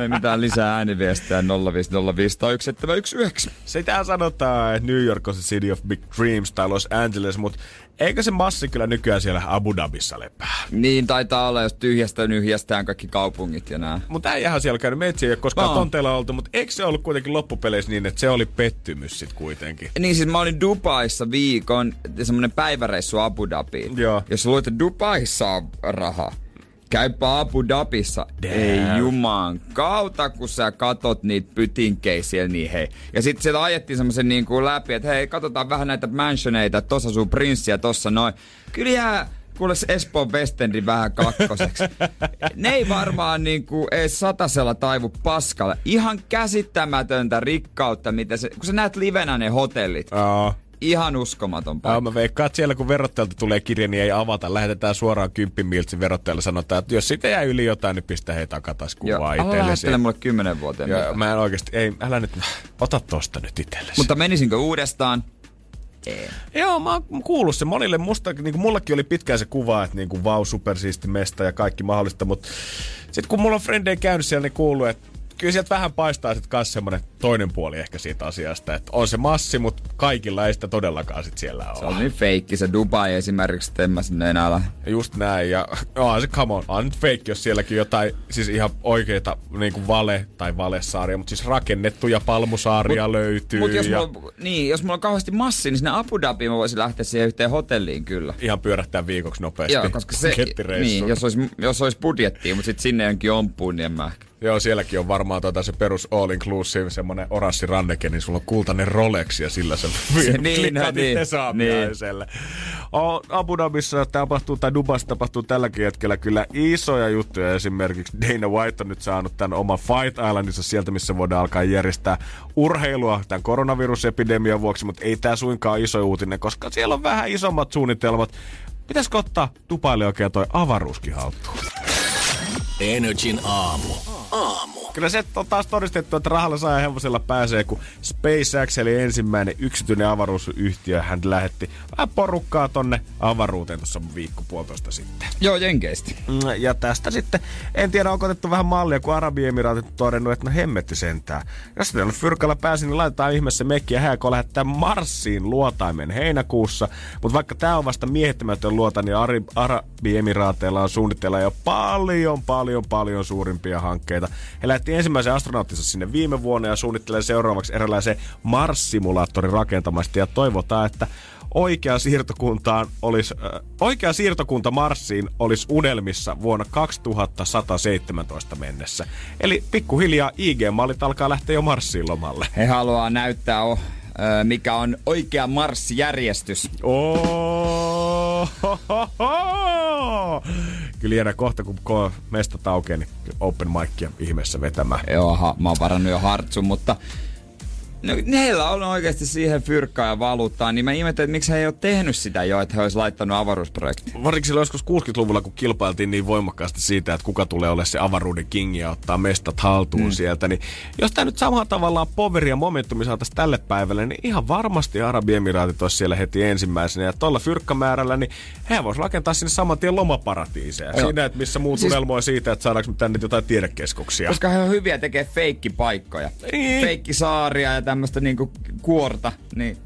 Ei mitään lisää ääniviestejä 0505 tai 1719. Sitä sanotaan, että New York on se city of big dreams tai Los Angeles, mutta eikö se massi kyllä nykyään siellä Abu Dhabissa lepää? Niin taitaa olla, jos tyhjästä nyhjästään kaikki kaupungit ja nää. Mutta äijähän siellä käynyt. Meitsi ei ole koskaan Aa. tonteilla oltu, mutta eikö se ollut kuitenkin loppupeleissä niin, että se oli pettymys sit kuitenkin? Niin siis mä olin Dubaissa viikon, semmonen päiväreissu Abu Dhabiin. Joo. Jos luulet, että Dubaissa on rahaa, käypä Abu Dhabissa. Damn. Ei juman kautta, kun sä katot niitä pytinkejä siellä, niin hei. Ja sitten sieltä ajettiin semmoisen niin kuin läpi, että hei, katsotaan vähän näitä mansioneita, tossa asuu prinssi ja tossa noin. Kyllä jää kuule se Espoon West Endin vähän kakkoseksi. ne ei varmaan niin kuin edes satasella taivu paskalle. Ihan käsittämätöntä rikkautta, mitä se, kun sä näet livenä ne hotellit. Aa. Ihan uskomaton Joo, paikka. mä veikkaan, että siellä kun verottajalta tulee kirja, niin ei avata. Lähetetään suoraan kymppimiltsi verottajalle. Sanotaan, että jos siitä jää yli jotain, niin pistä hei takatas Joo, kuvaa itsellesi. lähettele mulle kymmenen vuoteen. Joo, mä en oikeesti, ei, älä nyt, ota tosta nyt itsellesi. Mutta menisinkö uudestaan? Ei. Joo, mä oon kuullut se monille. Musta, niin kuin mullakin oli pitkään se kuva, että niin kuin, vau, supersiisti mesta ja kaikki mahdollista, mutta sitten kun mulla on frendejä käynyt siellä, niin kuuluu, että kyllä sieltä vähän paistaa sitten kanssa semmoinen toinen puoli ehkä siitä asiasta, että on se massi, mutta kaikilla ei sitä todellakaan sit siellä ole. Se on niin feikki se Dubai esimerkiksi, että en mä sinne enää ala. Just näin, ja on se come on, on nyt feikki, jos sielläkin jotain, siis ihan oikeita niin kuin vale tai valesaaria, mutta siis rakennettuja palmusaaria mut, löytyy. Mutta jos, ja... mulla, niin, jos mulla on kauheasti massi, niin sinne Abu Dhabiin mä voisin lähteä siihen yhteen hotelliin kyllä. Ihan pyörähtää viikoksi nopeasti. Joo, koska se, niin, jos olisi, jos olisi budjettia, mutta sitten sinne jonkin ompuun, niin en mä ehkä. Joo, sielläkin on varmaan tota se perus all inclusive, semmonen oranssi ranneke, niin sulla on kultainen Rolex ja sillä se, se niin, no, niin, niin. Abu Dhabissa tapahtuu, tai Dubassa tapahtuu tälläkin hetkellä kyllä isoja juttuja. Esimerkiksi Dana White on nyt saanut tämän oman Fight Islandissa sieltä, missä voidaan alkaa järjestää urheilua tämän koronavirusepidemian vuoksi, mutta ei tämä suinkaan iso uutinen, koska siellä on vähän isommat suunnitelmat. Pitäisikö ottaa Dubaille oikein toi avaruuskin haltuun? Energin aamu. Aamu. Kyllä se on taas todistettu, että rahalla saa hevosella pääsee, kun SpaceX eli ensimmäinen yksityinen avaruusyhtiö, hän lähetti vähän porukkaa tonne avaruuteen tuossa viikko puolitoista sitten. Joo, jenkeistä. Mm, ja tästä sitten, en tiedä onko otettu vähän mallia, kun Arabiemiraatit on todennut, että no hemmetti sentään. Jos teillä on fyrkalla pääsi, niin laitetaan ihmeessä mekki ja hääkö lähettää Marsiin luotaimen heinäkuussa. Mutta vaikka tämä on vasta miehittämätön luota, niin Arabiemiraateilla on suunnitteilla jo paljon, paljon, paljon suurimpia hankkeita. He lähetti ensimmäisen astronauttinsa sinne viime vuonna ja suunnittelee seuraavaksi eräänlaisen Mars-simulaattorin rakentamasta ja toivotaan, että oikea siirtokuntaan olisi, äh, oikea siirtokunta Marsiin olisi unelmissa vuonna 2117 mennessä. Eli pikkuhiljaa IG-mallit alkaa lähteä jo Marsiin lomalle. He haluaa näyttää, oh, mikä on oikea Mars-järjestys. Oh, ho, ho, ho. Kyllä jäädä kohta, kun mestat aukeaa, niin open micia ihmeessä vetämään. Joo, mä oon varannut jo hartsun, mutta No, heillä on oikeasti siihen fyrkkaa ja valuuttaa, niin mä ihmettelen, että miksi he ei ole tehnyt sitä jo, että he olisi laittanut avaruusprojekti. Varsinkin silloin joskus 60-luvulla, kun kilpailtiin niin voimakkaasti siitä, että kuka tulee olemaan se avaruuden king ja ottaa mestat haltuun mm. sieltä, niin jos tämä nyt samalla tavallaan poveri ja momentumi saataisiin tälle päivälle, niin ihan varmasti Arabiemiraatit olisi siellä heti ensimmäisenä. Ja tuolla fyrkkamäärällä, niin he voisivat rakentaa sinne saman tien lomaparatiiseja. Joo. Siinä, että missä muut siis... unelmoi siitä, että saadaanko me tänne jotain tiedekeskuksia. Koska he on hyviä tekee feikkipaikkoja. Niin. Feikkisaaria ja tämmöistä niinku kuorta, niin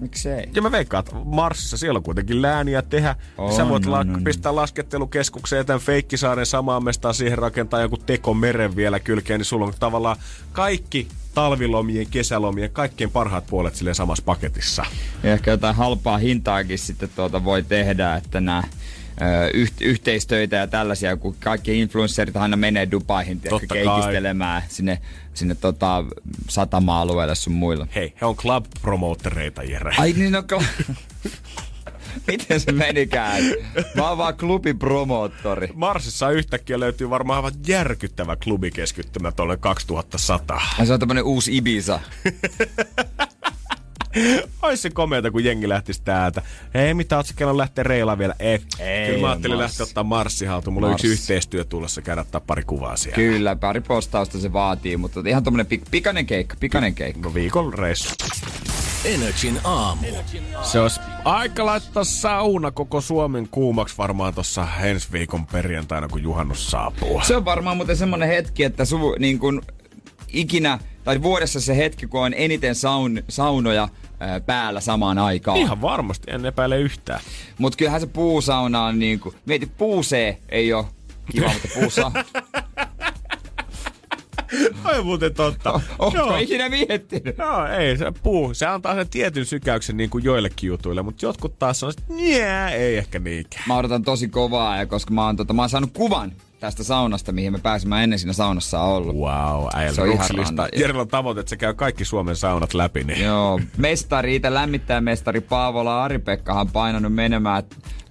Miksei? Ja mä veikkaan, että Marsissa siellä on kuitenkin lääniä tehdä. On, Sä voit no, la- no, pistää laskettelukeskukseen ja tämän Feikkisaaren samaan mestaan siihen rakentaa joku teko meren vielä kylkeen, niin sulla on tavallaan kaikki talvilomien, kesälomien, kaikkein parhaat puolet sille samassa paketissa. Ja ehkä jotain halpaa hintaakin sitten tuota voi tehdä, että nämä yh- yhteistöitä ja tällaisia, kun kaikki influencerit aina menee Dubaihin keikistelemään sinne, sinne tota, satama-alueelle sun muilla. Hei, he on club promotereita, Jere. Ai niin, no Miten se menikään? Mä oon vaan klubipromoottori. Marsissa yhtäkkiä löytyy varmaan aivan järkyttävä klubikeskittymä tuolle 2100. Ja se on tämmönen uusi Ibiza. Ois se komeata, kun jengi lähtisi täältä. Hei, mitä oot kello lähteä reilaan vielä? Ei. Ei Kyllä mä ajattelin Mars. lähteä ottaa Marssi. Mulla Mars. on yksi yhteistyö tulossa käydä ottaa pari kuvaa siellä. Kyllä, pari postausta se vaatii, mutta ihan tommonen pik- pikainen keikka, pikainen keikka. No viikon reissu. Energin aamu. Se olisi aika laittaa sauna koko Suomen kuumaksi varmaan tuossa ensi viikon perjantaina, kun juhannus saapuu. Se on varmaan muuten semmonen hetki, että su, niin kun, ikinä, tai vuodessa se hetki, kun on eniten saun, saunoja ää, päällä samaan aikaan. Ihan varmasti, en epäile yhtään. Mutta kyllähän se puusauna on niinku, mieti puusee ei ole kiva, mutta puusa... Oi muuten totta. Onko Joo. ikinä miettinyt? No ei, se puu, se antaa sen tietyn sykäyksen niin kuin joillekin jutuille, mutta jotkut taas on, että ei ehkä niinkään. Mä odotan tosi kovaa, ja koska mä oon, tota, mä oon saanut kuvan tästä saunasta, mihin me pääsimme ennen siinä saunassa ollut. Wow, äijällä ihan Jerellä on tavoite, että se käy kaikki Suomen saunat läpi. Niin. Joo, mestari, itse lämmittää mestari Paavola Ari-Pekkahan painanut menemään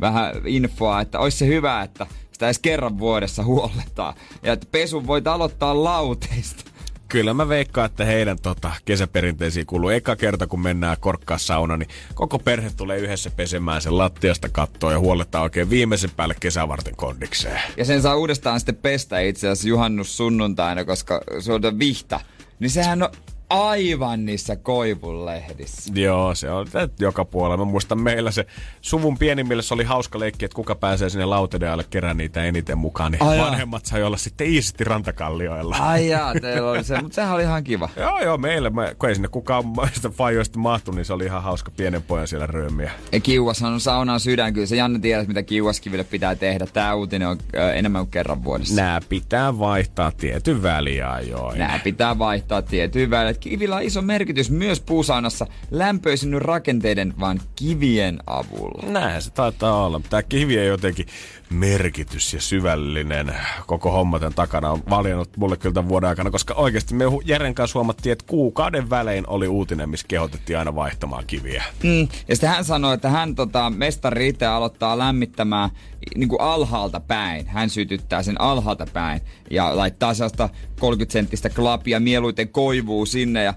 vähän infoa, että olisi se hyvä, että sitä edes kerran vuodessa huolletaan. Ja että pesun voit aloittaa lauteista. Kyllä mä veikkaan, että heidän tota, kesäperinteisiin kuuluu eka kerta, kun mennään korkkaa sauna, niin koko perhe tulee yhdessä pesemään sen lattiasta kattoa ja huolletaan oikein viimeisen päälle kesävarten kondikseen. Ja sen saa uudestaan sitten pestä itse asiassa juhannus sunnuntaina, koska se on vihta. Niin sehän on aivan niissä koivunlehdissä. Joo, se on joka puolella. Mä muistan meillä se suvun pienimmille se oli hauska leikki, että kuka pääsee sinne lautedealle kerran niitä eniten mukaan. Niin Ai jaa. vanhemmat sai olla sitten iisisti rantakallioilla. Ai jaa, teillä oli se, mutta sehän oli ihan kiva. Joo, joo, meillä, me, kun ei sinne kukaan maista fajoista mahtu, niin se oli ihan hauska pienen pojan siellä röömiä. Ja Kiuashan on saunan sydän, kyllä se Janne tiedät, mitä Kiuaskiville pitää tehdä. Tää uutinen on ö, enemmän kuin kerran vuodessa. Nää pitää vaihtaa tietyn väliajoin. Nää pitää vaihtaa tiettyyn väliin. Kivillä on iso merkitys myös puusaunassa lämpöisynny rakenteiden, vaan kivien avulla. Näin se taitaa olla. Tämä kivi ei jotenkin merkitys ja syvällinen koko homma tämän takana on valjennut mulle kyllä tämän vuoden aikana, koska oikeasti me Jeren kanssa huomattiin, että kuukauden välein oli uutinen, missä kehotettiin aina vaihtamaan kiviä. Mm. Ja sitten hän sanoi, että hän tota, mestari itse aloittaa lämmittämään niin kuin alhaalta päin. Hän sytyttää sen alhaalta päin ja laittaa sellaista 30 senttistä klapia mieluiten koivuu sinne. Ja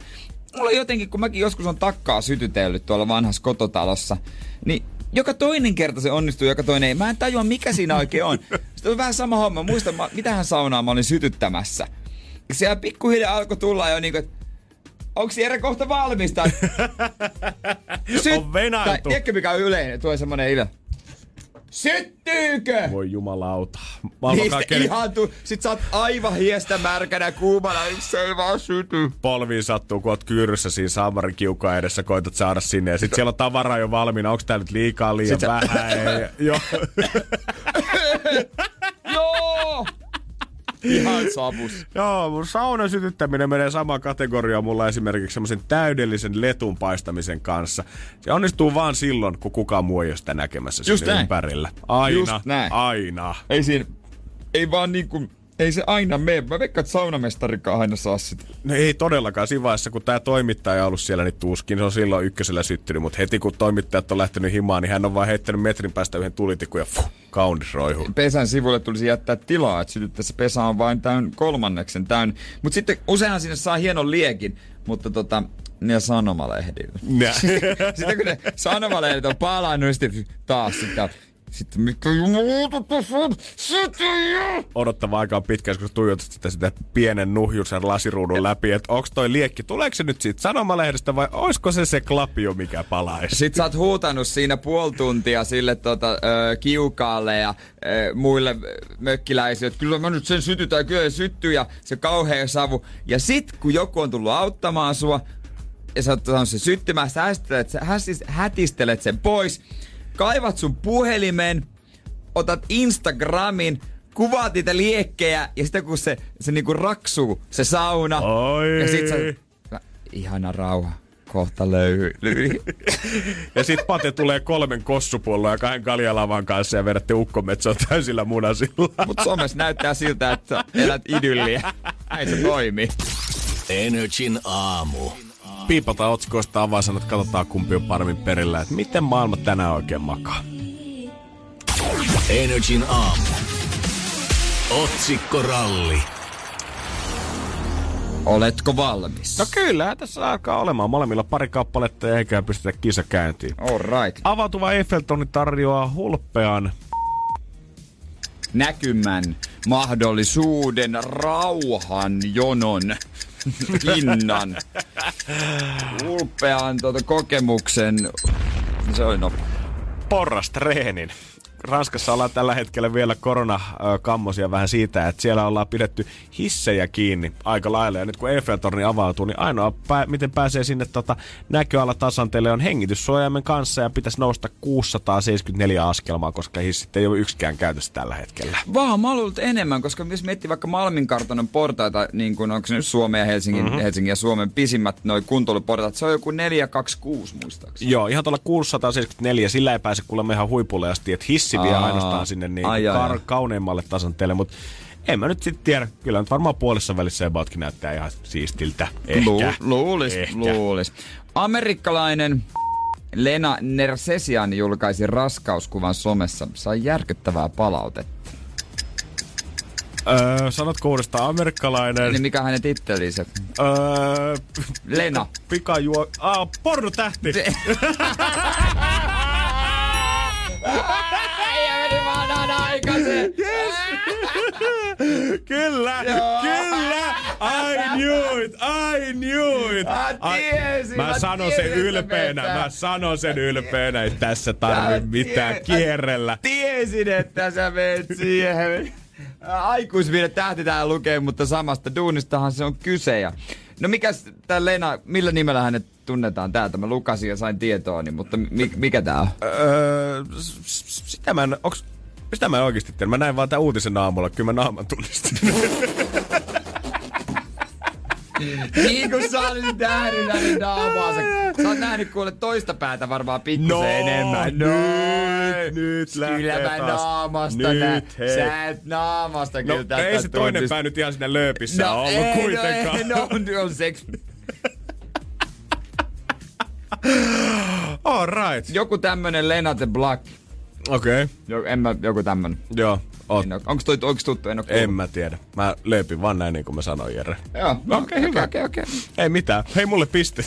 mulla jotenkin, kun mäkin joskus on takkaa sytytellyt tuolla vanhassa kototalossa, niin joka toinen kerta se onnistuu, joka toinen ei. Mä en tajua, mikä siinä oikein on. Sitten on vähän sama homma. Muistan, mä- mitähän saunaa mä olin sytyttämässä. Ja Siellä pikkuhiljaa alkoi tulla jo niinku, että onko Jere kohta valmista? On venäilty. Tai, tiedätkö mikä on yleinen? Tuo semmonen ilö. Syttyykö? Voi jumalauta. Kaikkein ihan tu- Sit sä oot aivan hiestä märkänä kuumana, se ei vaan syty. polviin sattuu, kun oot kyyryssä siinä Samarin kiukaan edessä, koitat saada sinne. Ja sit siellä on tavaraa jo valmiina. Onko tää nyt liikaa, liian Sit sä- vähän? Ei. Joo. Joo! Ihan savus. Joo, mun saunan sytyttäminen menee samaan kategoriaan mulla esimerkiksi semmoisen täydellisen letun paistamisen kanssa. Se onnistuu vaan silloin, kun kukaan muu ei ole sitä näkemässä Just näin. ympärillä. Aina, Just näin. aina. Ei siinä, ei vaan niinku, ei se aina mene. Mä veikkaan, että saunamestarikaan aina saa sitä. No ei todellakaan siinä vaiheessa, kun tämä toimittaja on ollut siellä, niin tuskin se on silloin ykkösellä syttynyt, mutta heti kun toimittajat on lähtenyt himaan, niin hän on vaan heittänyt metrin päästä yhden tulitikun ja fuh, kaunis roihu. pesän sivulle tulisi jättää tilaa, että sytyttäessä pesä on vain täyn kolmanneksen täyn. Mutta sitten useinhan sinne saa hienon liekin, mutta tota, ne sanomalehdillä. Sitten kun ne sanomalehdet on palannut, niin sitten taas sitten sitten mikä jumalauta tässä on? Jo! odottava aika on pitkä, kun tuijotat sitä, sitä pienen nuhjusen lasiruudun läpi, että onko toi liekki, tuleeko se nyt siitä sanomalehdestä vai olisiko se se klapio, mikä palaisi? Sitten sä oot huutanut siinä puoli tuntia sille tota, ö, kiukaalle ja ö, muille mökkiläisille, että kyllä mä nyt sen sytytän, kyllä se syttyy ja se kauhea savu. Ja sit kun joku on tullut auttamaan sua ja sä oot saanut sen syttymään, sä hätistelet sen pois, kaivat sun puhelimen, otat Instagramin, kuvaat niitä liekkejä ja sitten kun se, se niinku raksuu, se sauna. Oi. Ja sit sä, ihana rauha, kohta löyhy. Ja sit Pate tulee kolmen kossupullon ja kahden kaljalavan kanssa ja vedätte ukkometsoa täysillä munasilla. Mut somessa näyttää siltä, että elät idylliä. Näin se toimii. Energin aamu. Piipata otsikoista avaisanat, katsotaan kumpi on paremmin perillä, että miten maailma tänään oikein makaa. Energin aamu. Otsikkoralli. Oletko valmis? No kyllä, tässä alkaa olemaan molemmilla pari kappaletta ja eikä pystytä kisa käyntiin. All right. Avautuva Eiffeltoni tarjoaa hulppean Näkymän, mahdollisuuden, rauhan, jonon, hinnan, ulpean tuota kokemuksen. Se oli nopea. porrastreenin. Ranskassa ollaan tällä hetkellä vielä koronakammosia vähän siitä, että siellä ollaan pidetty hissejä kiinni aika lailla. Ja nyt kun Eiffeltorni avautuu, niin ainoa pää, miten pääsee sinne tota näköalatasanteelle on hengityssuojaimen kanssa ja pitäisi nousta 674 askelmaa, koska hissit ei ole yksikään käytössä tällä hetkellä. Vaan mä että enemmän, koska jos miettii vaikka Malmin kartanon portaita, niin kuin onko se nyt Suomen ja Helsingin, mm-hmm. Helsingin ja Suomen pisimmät noi kuntoiluportaat, se on joku 426 muistaakseni. Joo, ihan tuolla 674, sillä ei pääse kuulemma ihan huipulle asti, että hissi vie Aa, ainoastaan sinne niin ai, ai, kar- kauneimmalle tasanteelle, mutta en mä nyt sitten tiedä. Kyllä nyt varmaan puolessa välissä Ebautkin näyttää ihan siistiltä. Ehkä. Lu- luulis, Ehkä. luulis. Amerikkalainen Lena Nersesian julkaisi raskauskuvan somessa. Sai järkyttävää palautetta. Öö, sanotko uudestaan amerikkalainen? Niin mikä hänen tittelinsä? Öö, Lena. Pikajuo... Ah, pornotähti! Vanhan aikaisen! Kyllä, Joo. kyllä! I knew it, I knew it! Mä Ai- tiesin, mä mä sanon tiesin, sen että ylpeänä, mä sanon sen ylpeänä, ei tässä tarvi Mä mitään kierrellä. Tiesin, että sä meet siihen. Aikuisviide tähti täällä lukee, mutta samasta duunistahan se on kyse. Ja... No mikäs tää Lena, millä nimellä hänet tunnetaan täältä? Mä lukasin ja sain tietoa, niin, mutta mi- mikä tää on? Öö, s- s- sitä mä en, onks, sitä mä en oikeesti tiedä. Mä näin vaan tän uutisen aamulla, kyllä mä naaman tunnistin. niin kun sä olisit nähnyt näin naamaansa. Sä oot nähnyt kuule toista päätä varmaan pikkusen enemmän. No, nyt, nyt Kyllä mä taas. naamasta Nyt, nä. hei. Sä et naamasta No kyllä ei se toinen tuntista. pää nyt ihan siinä lööpissä no, ollut ei, kuitenkaan. No, ei, no, on seks. All right. Joku tämmönen Lena the Black. Okei, okay. En mä, joku tämmönen. joo. Oot. En Onks toi oikeesti tuttu? En En mä tiedä. Mä lööpin vaan näin niin kuin mä sanoin, Jere. Joo, No, okei, hyvä. Okei, okei, Ei mitään. Hei, mulle piste.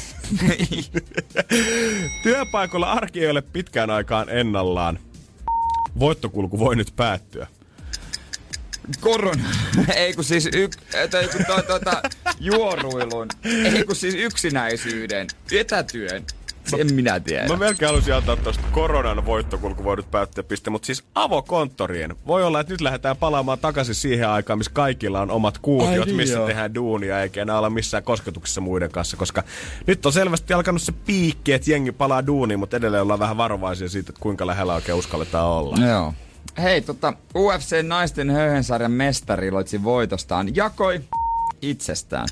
Työpaikalla arki ei ole pitkään aikaan ennallaan. Voittokulku voi nyt päättyä. Korona. Ei kun siis yk, tai kun to, tota, juoruilun. Ei kun siis yksinäisyyden, etätyön. En minä tiedä. Mä melkein halusin antaa tosta koronan voittokulku voi nyt päättyä piste, mutta siis avokonttorien. Voi olla, että nyt lähdetään palaamaan takaisin siihen aikaan, missä kaikilla on omat kuutiot, niin missä joo. tehdään duunia, eikä enää olla missään kosketuksessa muiden kanssa, koska nyt on selvästi alkanut se piikki, että jengi palaa duuniin, mutta edelleen ollaan vähän varovaisia siitä, että kuinka lähellä oikein uskalletaan olla. Joo. Hei, tota, UFC naisten höyhensarjan mestari iloitsi voitostaan. Jakoi itsestään.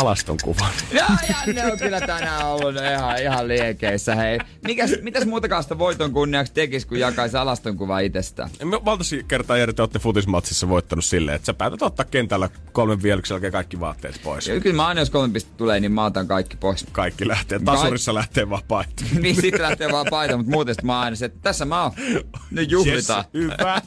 Alaston kuvan. Ja, ja ne on kyllä tänään ollut ihan, ihan liekeissä. Hei, Mikäs, mitäs muutakaan sitä voiton kunniaksi tekisi, kun jakaisi alaston kuva itsestään? Me valtasi kertaa Jere, te olette futismatsissa voittanut silleen, että sä päätät ottaa kentällä kolmen vielyksen jälkeen kaikki vaatteet pois. Ja kyllä mä aina, jos kolme pistettä tulee, niin mä otan kaikki pois. Kaikki lähtee. Tasurissa lähtee vapaita. niin sitten lähtee vaan paita, mutta muuten mä aina se, että tässä mä oon. Nyt juhlitaan. Yes, hyvä.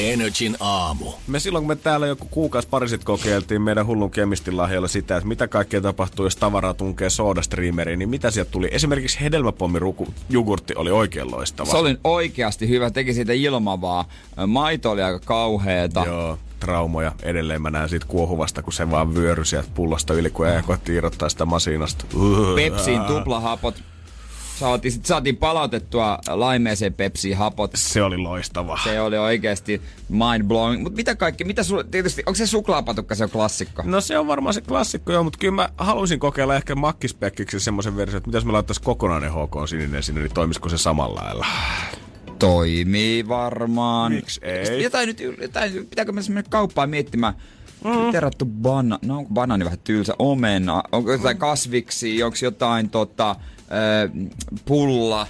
Energin aamu. Me silloin, kun me täällä joku kuukausi pari sitten kokeiltiin meidän hullun kemistin lahjalla sitä, että mitä kaikkea tapahtuu, jos tavaraa tunkee soodastreameriin, niin mitä sieltä tuli? Esimerkiksi hedelmäpommiruku jogurtti oli oikein loistava. Se oli oikeasti hyvä, teki siitä ilmavaa. Maito oli aika kauheeta. Joo, traumoja. Edelleen mä näen siitä kuohuvasta, kun se vaan vyöry sieltä pullosta yli, kun ei koetti irrottaa sitä masinasta. Pepsiin tuplahapot. Saatiin, sit saatiin palautettua laimeeseen Pepsiin hapot. Se oli loistava. Se oli oikeasti mind blowing. Mutta mitä kaikki, mitä sulle, tietysti, onko se suklaapatukka se on klassikko? No se on varmaan se klassikko joo, mutta kyllä mä haluaisin kokeilla ehkä makkispekkiksi semmoisen version, että mitäs me laittaisiin kokonainen HK sininen sinne, niin toimisiko se samalla lailla? Toimii varmaan. Miksi ei? Jotain nyt, jotain, pitääkö me mennä kauppaan miettimään, mm. Terattu bana, no onko banaani vähän tylsä, omena, onko jotain kasviksi, onko jotain tota, pulla,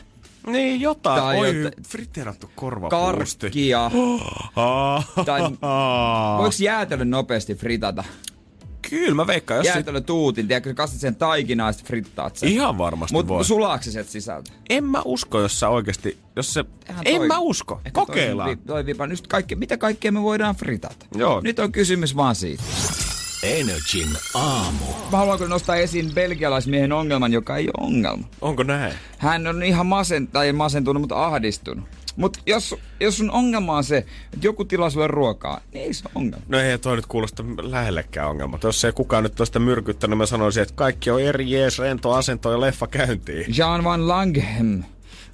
Niin, jotain. Tai Oi, jota- friteerattu korvapuusti. karkkia, tai ah. voiko jäätelö nopeasti fritata? Kyllä mä veikkaan, jos sit... Jäätelö tuutin, tiedätkö, kastat sen taikinaan ja frittaat sen. Ihan varmasti Mut voi. sulaako se sieltä sisältä? En mä usko, jos sä oikeesti... Jos se... Eihän En toi- mä usko. Ehkä Kokeillaan. Toi, toi viipa, nyt kaikki, mitä kaikkea me voidaan fritata? Joo. Nyt on kysymys vaan siitä. Energin aamu. Mä haluan kyllä nostaa esiin belgialaismiehen ongelman, joka ei ole ongelma. Onko näin? Hän on ihan masen, tai masentunut, mutta ahdistunut. Mutta jos, jos sun ongelma on se, että joku tilaa sulle ruokaa, niin ei se ole ongelma. No ei toi nyt kuulosta lähellekään ongelma. Jos ei kukaan nyt toista myrkyttänyt, mä sanoisin, että kaikki on eri jees, rento asento ja leffa käyntiin. Jean van Langhem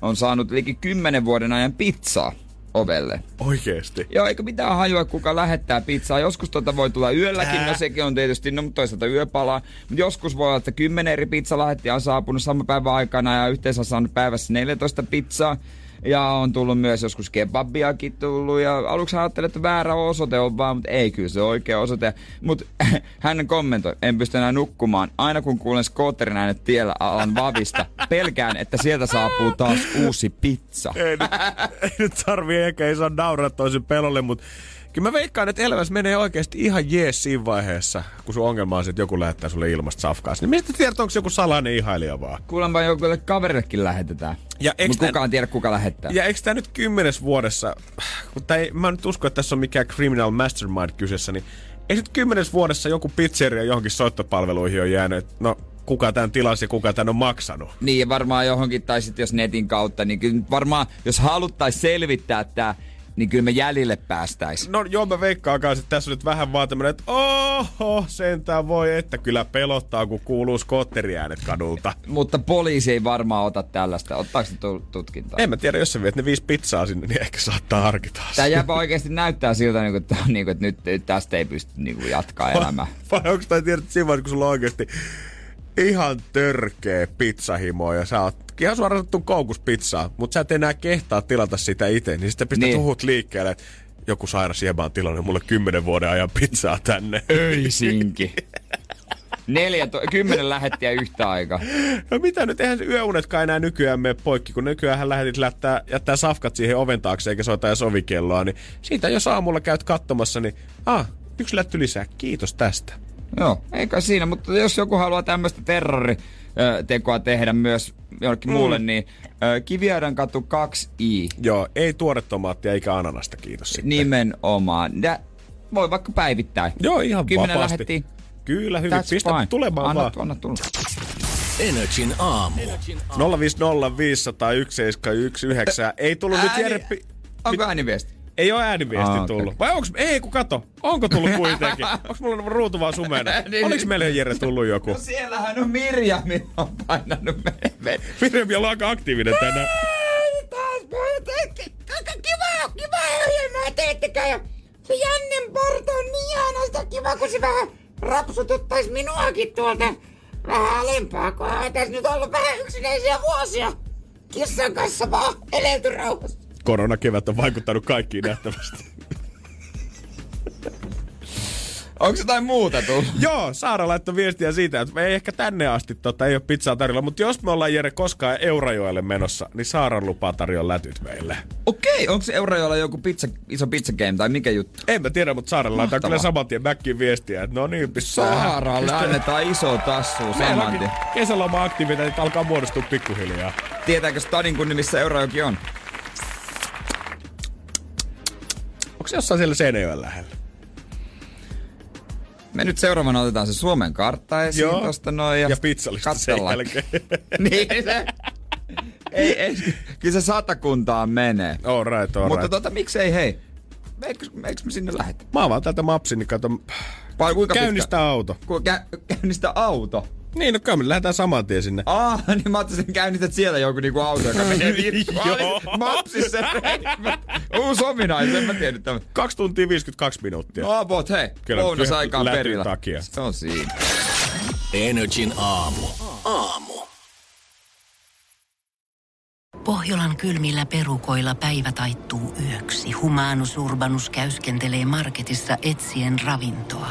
on saanut liki 10 vuoden ajan pizzaa ovelle. Oikeesti. Joo, eikö mitään hajua, kuka lähettää pizzaa. Joskus tota voi tulla yölläkin, no sekin on tietysti, no mutta toisaalta yöpalaa. Mutta joskus voi olla, että kymmenen eri pizzalähettiä on saapunut saman päivän aikana ja yhteensä on saanut päivässä 14 pizzaa. Ja on tullut myös joskus kebabiakin tullut ja aluksi ajattelin, että väärä osoite on vaan, mutta ei kyllä se oikea osoite. Mutta hän kommentoi, en pysty enää nukkumaan. Aina kun kuulen skootterin äänet tiellä alan vavista, pelkään, että sieltä saapuu taas uusi pizza. Ei nyt, ei nyt tarvii eikä ei saa nauraa toisen pelolle, mutta kyllä mä veikkaan, että elämässä menee oikeasti ihan jees siinä vaiheessa, kun sun ongelma on se, että joku lähettää sulle ilmasta safkaas. Niin mistä tiedät, onko se joku salainen ihailija vaan? Kuulemma jokulle kaverillekin lähetetään. Ja Mutta kukaan tiedä, kuka lähettää. Ja eikö tämä nyt kymmenes vuodessa, mutta ei, mä nyt usko, että tässä on mikään criminal mastermind kyseessä, niin eikö nyt kymmenes vuodessa joku pizzeria johonkin soittopalveluihin on jäänyt, että no kuka tämän tilasi ja kuka tämän on maksanut. Niin, ja varmaan johonkin, tai sitten jos netin kautta, niin kyllä varmaan, jos haluttaisiin selvittää tämä, niin kyllä me jäljille päästäis. No joo, mä veikkaan kanssa, että tässä on nyt vähän vaan tämmönen, että oho, sentään voi, että kyllä pelottaa, kun kuuluu skotteriäänet kadulta. Mutta poliisi ei varmaan ota tällaista. Ottaako se tu- tutkintaa? En mä tiedä, jos sä viet ne viisi pizzaa sinne, niin ehkä saattaa harkita Tämä jääpä oikeasti näyttää siltä, niin kuin, että, niin kuin, että nyt, nyt tästä ei pysty niin kuin, jatkaa elämää. Vai onko tai tiedät siinä vaiheessa, kun sulla on oikeasti ihan törkeä pizzahimo ja sä oot ihan suoraan sanottu koukus pizzaa, mutta sä et enää kehtaa tilata sitä itse, niin sitten pistät Niin. huhut liikkeelle, että joku sairas jeba on tilannut mulle kymmenen vuoden ajan pizzaa tänne. Öisinki. Neljä, to- kymmenen lähettiä yhtä aikaa. No mitä nyt, eihän yöunetkaan enää nykyään mene poikki, kun nykyään lähetit lättää, jättää safkat siihen oven taakse eikä soita edes ovikelloa, niin siitä jos aamulla käyt katsomassa, niin ah, yksi lätty lisää, kiitos tästä. Joo, eikä siinä, mutta jos joku haluaa tämmöistä terroritekoa tehdä myös jollekin mm. muulle, niin Kiviaidan katu 2i Joo, ei tuoretomaattia eikä ananasta, kiitos sitten. nimenomaan. Ja voi vaikka päivittää. Joo, ihan Kymmenen vapaasti. lähettiin. Kyllä, hyvin. That's Pistä fine. tulemaan anna, vaan. Anna tulla. Energin aamu. 050501719. Ei tullut nyt Ääni- Jere... Pi- Onko ääniviesti? Ei ole ääniviesti Ah, tullut. Vai onks... Ei, kun kato. Onko tullut kuitenkin? Onks mulla ruutu vaan sumena? Niin, Oliks meille Jere tullut joku? No siellähän on Mirja, mitä on painanut meille. Mirjam on aika aktiivinen tänään. taas pojat, kiva, kiva ohjelmaa teettekö ja se Jannen Porto on niin ihanasta kiva, kun se vähän rapsututtais minuakin tuolta vähän alempaa, kun on tässä nyt ollut vähän yksinäisiä vuosia. Kissan kanssa vaan elelty rauhassa. Koronakevät on vaikuttanut kaikkiin nähtävästi. Onko jotain muuta tullut? Joo, Saara laittoi viestiä siitä, että me ei ehkä tänne asti tota, ei ole pizzaa tarjolla, mutta jos me ollaan Jere koskaan Eurajoelle menossa, niin Saaran lupaa tarjolla lätyt meille. Okei, onko se Eurajoella joku pizza, iso pizza game tai mikä juttu? En mä tiedä, mutta Saarella laittaa kyllä saman tien Mäkkiin viestiä, että no niin, pistää. Saaralle annetaan iso tassu saman tien. kesäloma aktiviteetit alkaa muodostua pikkuhiljaa. Tietääkö stadin kunni, missä Eurajoki on? Onko se jossain siellä Seinäjoen lähellä? Me nyt seuraavana otetaan se Suomen kartta esiin Joo. tosta noin. Ja, Ja pizzalista sen jälkeen. niin se. ei, ei, kyllä se satakuntaan menee. All right, all Mutta right. tota, miksei hei? Eikö, eikö me sinne lähetä? Mä avaan täältä mapsin, niin kato. Vai kuinka Käynnistä auto. pitkä? Ku, kä, käynnistä auto. Niin, no kyllä me lähdetään saman tien sinne. Ah, niin mä ajattelin, että käynnistät siellä joku niinku auto, joka menee virtuaali. Joo. Mapsissa. Uusi ominaisuus, en mä tiennyt tämän. 2 tuntia 52 minuuttia. No about, hei. Kyllä, Bonus kyllä, aikaan perillä. takia. Se on siinä. Energin aamu. Aamu. Pohjolan kylmillä perukoilla päivä taittuu yöksi. Humanus Urbanus käyskentelee marketissa etsien ravintoa.